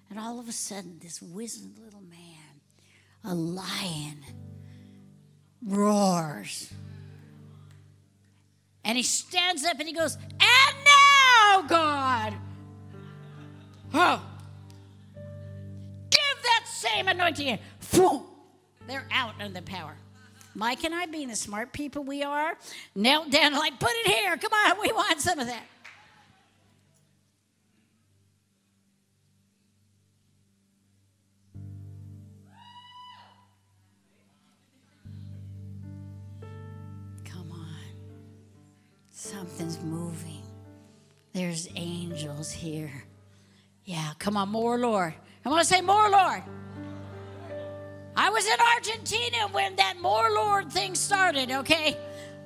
And all of a sudden, this wizened little man, a lion, roars. And he stands up and he goes, And now, God, oh, give that same anointing. They're out in the power. Mike and I, being the smart people we are, knelt down like, put it here. Come on, we want some of that. Come on. Something's moving. There's angels here. Yeah, come on, more Lord. I want to say more Lord. I was in Argentina when that more Lord thing started, okay?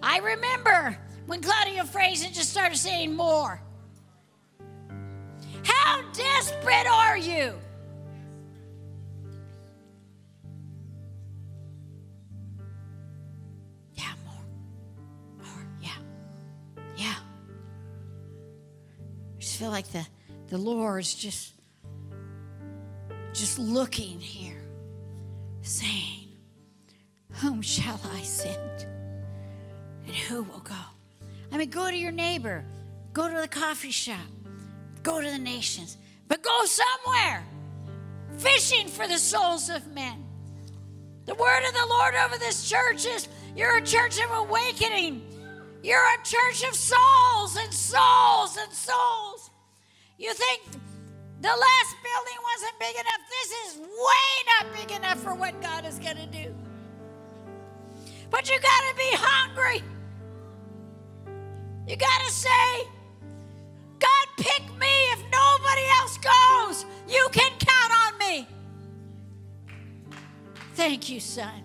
I remember when Claudio Freidzon just started saying more. How desperate are you? Yeah, more. More, yeah. Yeah. I just feel like the, the Lord's just just looking here, saying, Whom shall I send? And who will go? I mean, go to your neighbor, go to the coffee shop, go to the nations, but go somewhere fishing for the souls of men. The word of the Lord over this church is you're a church of awakening. You're a church of souls and souls and souls. You think the last building wasn't big enough? This is way not big enough for what God is going to do. But you got to be hungry. You got to say, God, pick me if nobody else goes. You can count on me. Thank you, son.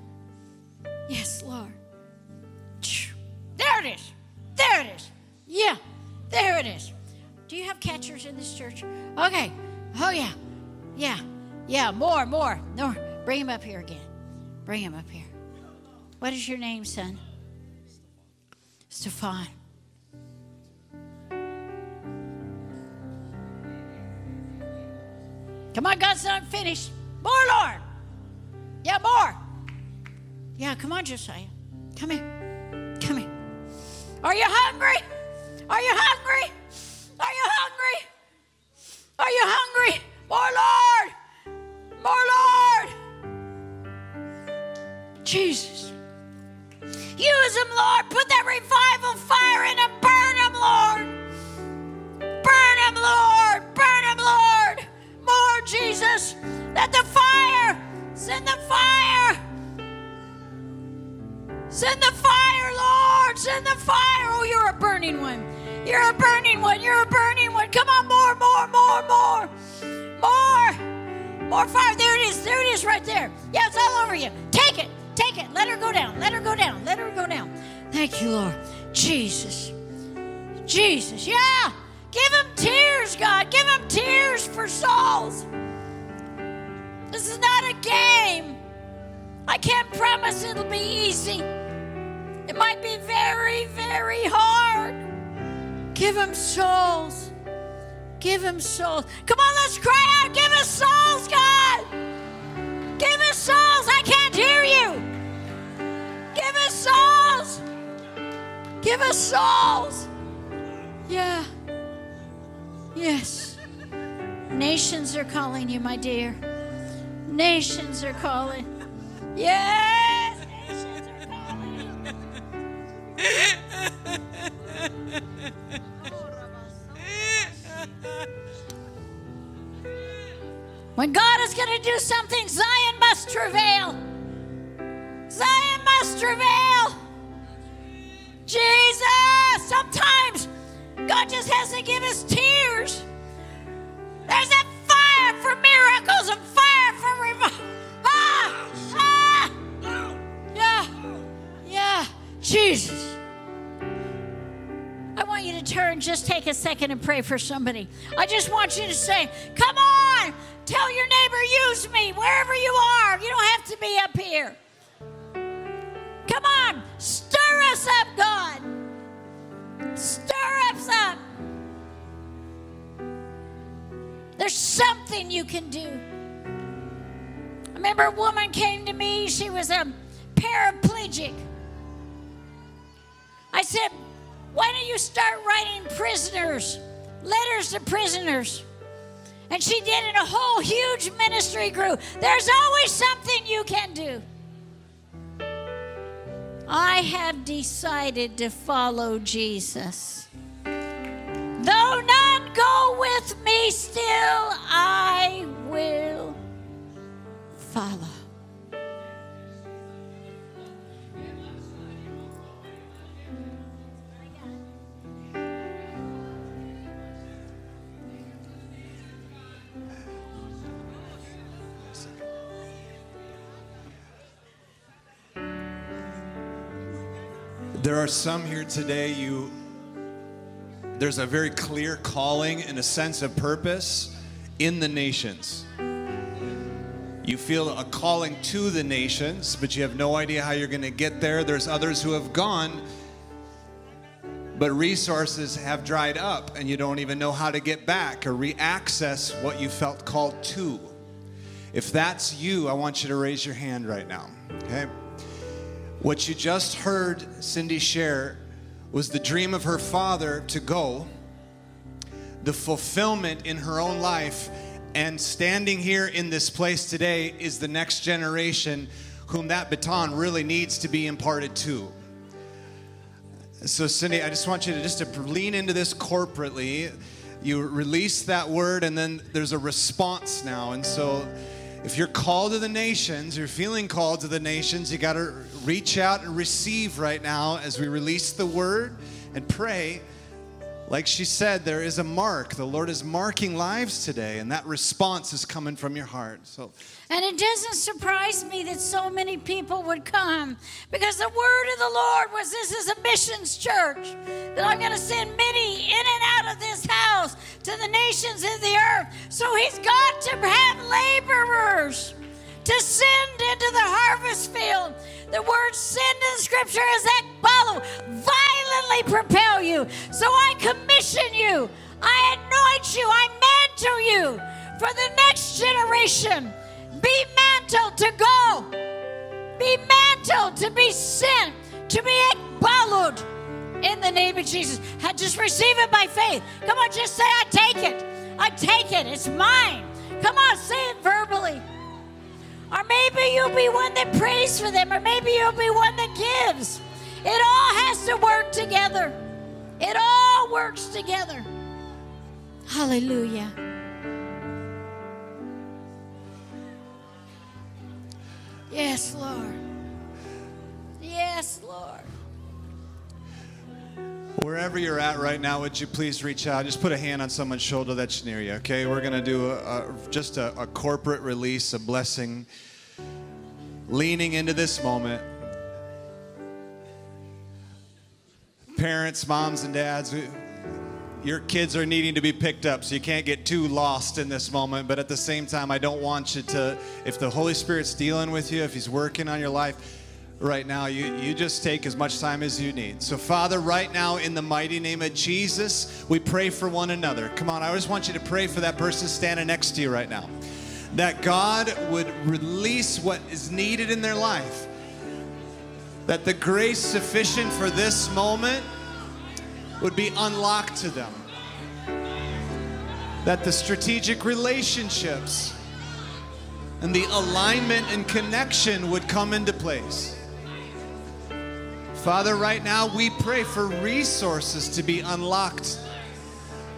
Yes, Lord. There it is. There it is. Yeah, there it is. Do you have catchers in this church? Okay. Oh, yeah. Yeah. Yeah, more, more. More. Bring him up here again. Bring him up here. What is your name, son? Stefan. Come on, God's not finished. More, Lord. Yeah, more. Yeah, come on, Josiah. Come here. Come here. Are you hungry? Are you hungry? Are you hungry? Are you hungry? More, Lord. More, Lord. Jesus. Use them, Lord. Put that revival fire in them. Burn them, Lord. Burn them, Lord. Burn them, Lord. More, Jesus. Let the fire. Send the fire. Send the fire, Lord. Send the fire. Oh, you're a burning one. You're a burning one. You're a burning one. Come on, more, more, more, more. More. More fire. There it is. There it is right there. Yeah, it's all over you. Take it. Take it. Let her go down. Let her go down. Let her go down. Thank you, Lord. Jesus. Jesus. Yeah. Give him tears, God. Give him tears for souls. This is not a game. I can't promise it'll be easy. It might be very, very hard. Give him souls. Give him souls. Come on, let's cry out. Give us souls, God. Give us souls. I can't hear you. Give us souls. Give us souls. Yeah. Yes. Nations are calling you, my dear. Nations are calling. Yes. Nations are calling. When God is going to do something, Zion must travail. Zion must travail. Jesus, sometimes God just has to give us tears. There's a fire for miracles and fire for revival. Ah, ah, yeah, yeah, Jesus. I want you to turn, just take a second and pray for somebody. I just want you to say, Come on, tell your neighbor, use me wherever you are. You don't have to be up here. Come on, stir us up, God. Stir us up. There's something you can do. I remember a woman came to me, she was a paraplegic. I said, Why don't you start writing prisoners, letters to prisoners? And she did, and a whole huge ministry grew. There's always something you can do. I have decided to follow Jesus. Though none go with me, still I will follow. Are some here today, you there's a very clear calling and a sense of purpose in the nations. You feel a calling to the nations, but you have no idea how you're going to get there. There's others who have gone, but resources have dried up, and you don't even know how to get back or re access what you felt called to. If that's you, I want you to raise your hand right now, okay? What you just heard Cindy share was the dream of her father to go, the fulfillment in her own life, and standing here in this place today is the next generation whom that baton really needs to be imparted to. So, Cindy, I just want you to just to lean into this corporately. You release that word, and then there's a response now. And so, if you're called to the nations, you're feeling called to the nations, you got to reach out and receive right now as we release the word and pray. Like she said, there is a mark. The Lord is marking lives today, and that response is coming from your heart. So, And it doesn't surprise me that so many people would come because the word of the Lord was this is a missions church, that I'm going to send many in and out of this house to the nations of the earth. So he's got to have laborers to send into the harvest field. The word send in scripture is ekbalo, violently propel you. So I commission you, I anoint you, I mantle you for the next generation. Be mantled to go. Be mantled to be sent, to be ekbalud in the name of Jesus. Ha- Just receive it by faith. Come on, just say, I take it. I take it. It's mine. Come on, say it verbally. Or maybe you'll be one that prays for them, or maybe you'll be one that gives. It all has to work together. It all works together. Hallelujah. Yes, Lord. Yes, Lord. Wherever you're at right now, would you please reach out? Just put a hand on someone's shoulder that's near you, okay? We're going to do a, a, just a, a corporate release, a blessing, leaning into this moment. Parents, moms, and dads, we- your kids are needing to be picked up, so you can't get too lost in this moment. But at the same time, I don't want you to, if the Holy Spirit's dealing with you, if He's working on your life right now, you, you just take as much time as you need. So, Father, right now, in the mighty name of Jesus, we pray for one another. Come on, I just want you to pray for that person standing next to you right now. That God would release what is needed in their life. That the grace sufficient for this moment would be unlocked to them. That the strategic relationships and the alignment and connection would come into place. Father, right now we pray for resources to be unlocked,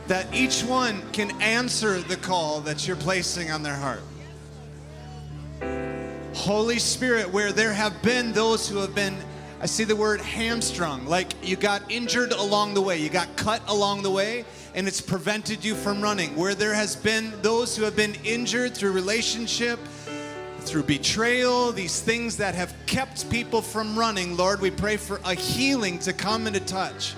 that each one can answer the call that you're placing on their heart. Holy Spirit, where there have been those who have been, I see the word hamstrung, like you got injured along the way, you got cut along the way, and it's prevented you from running. Where there has been those who have been injured through relationship, through betrayal, these things that have kept people from running, Lord, we pray for a healing to come and to touch.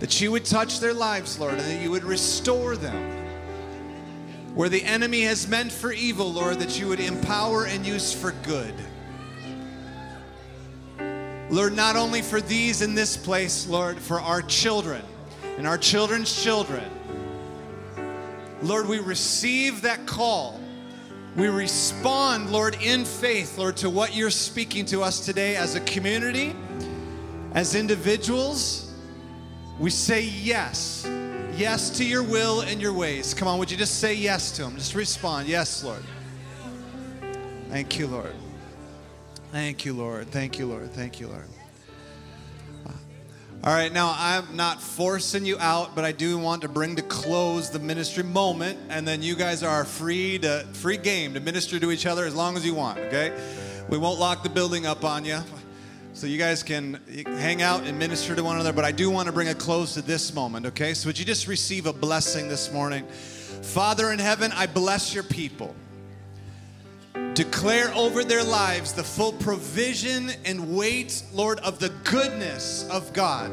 That you would touch their lives, Lord, and that you would restore them where the enemy has meant for evil, Lord, that you would empower and use for good. Lord, not only for these in this place, Lord, for our children and our children's children. Lord, we receive that call. We respond, Lord, in faith, Lord, to what you're speaking to us today as a community, as individuals. We say yes. Yes to your will and your ways. Come on, would you just say yes to him? Just respond. Yes, Lord. Thank you, Lord. Thank you, Lord. Thank you, Lord. Thank you, Lord. All right, now I'm not forcing you out, but I do want to bring to close the ministry moment, and then you guys are free to free game to minister to each other as long as you want. Okay, we won't lock the building up on you, so you guys can hang out and minister to one another. But I do want to bring a close to this moment. Okay, so would you just receive a blessing this morning, Father in heaven? I bless your people. Declare over their lives the full provision and weight, Lord, of the goodness of God.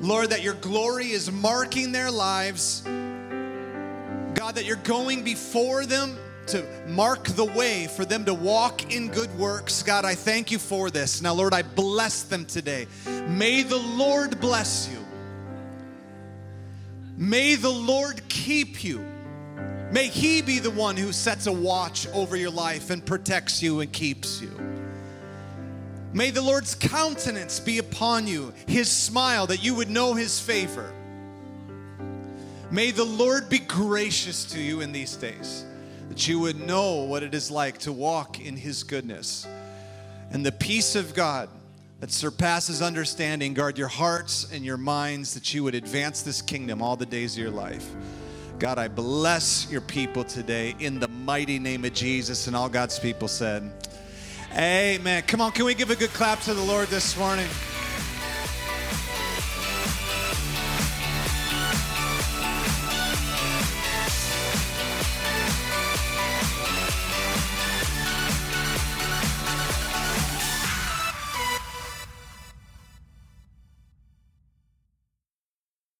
Lord, that your glory is marking their lives. God, that you're going before them to mark the way for them to walk in good works. God, I thank you for this. Now, Lord, I bless them today. May the Lord bless you. May the Lord keep you. May He be the one who sets a watch over your life and protects you and keeps you. May the Lord's countenance be upon you, His smile, that you would know His favor. May the Lord be gracious to you in these days, that you would know what it is like to walk in His goodness. And the peace of God that surpasses understanding guard your hearts and your minds that you would advance this kingdom all the days of your life. God, I bless your people today in the mighty name of Jesus. And all God's people said, Amen. Come on, can we give a good clap to the Lord this morning?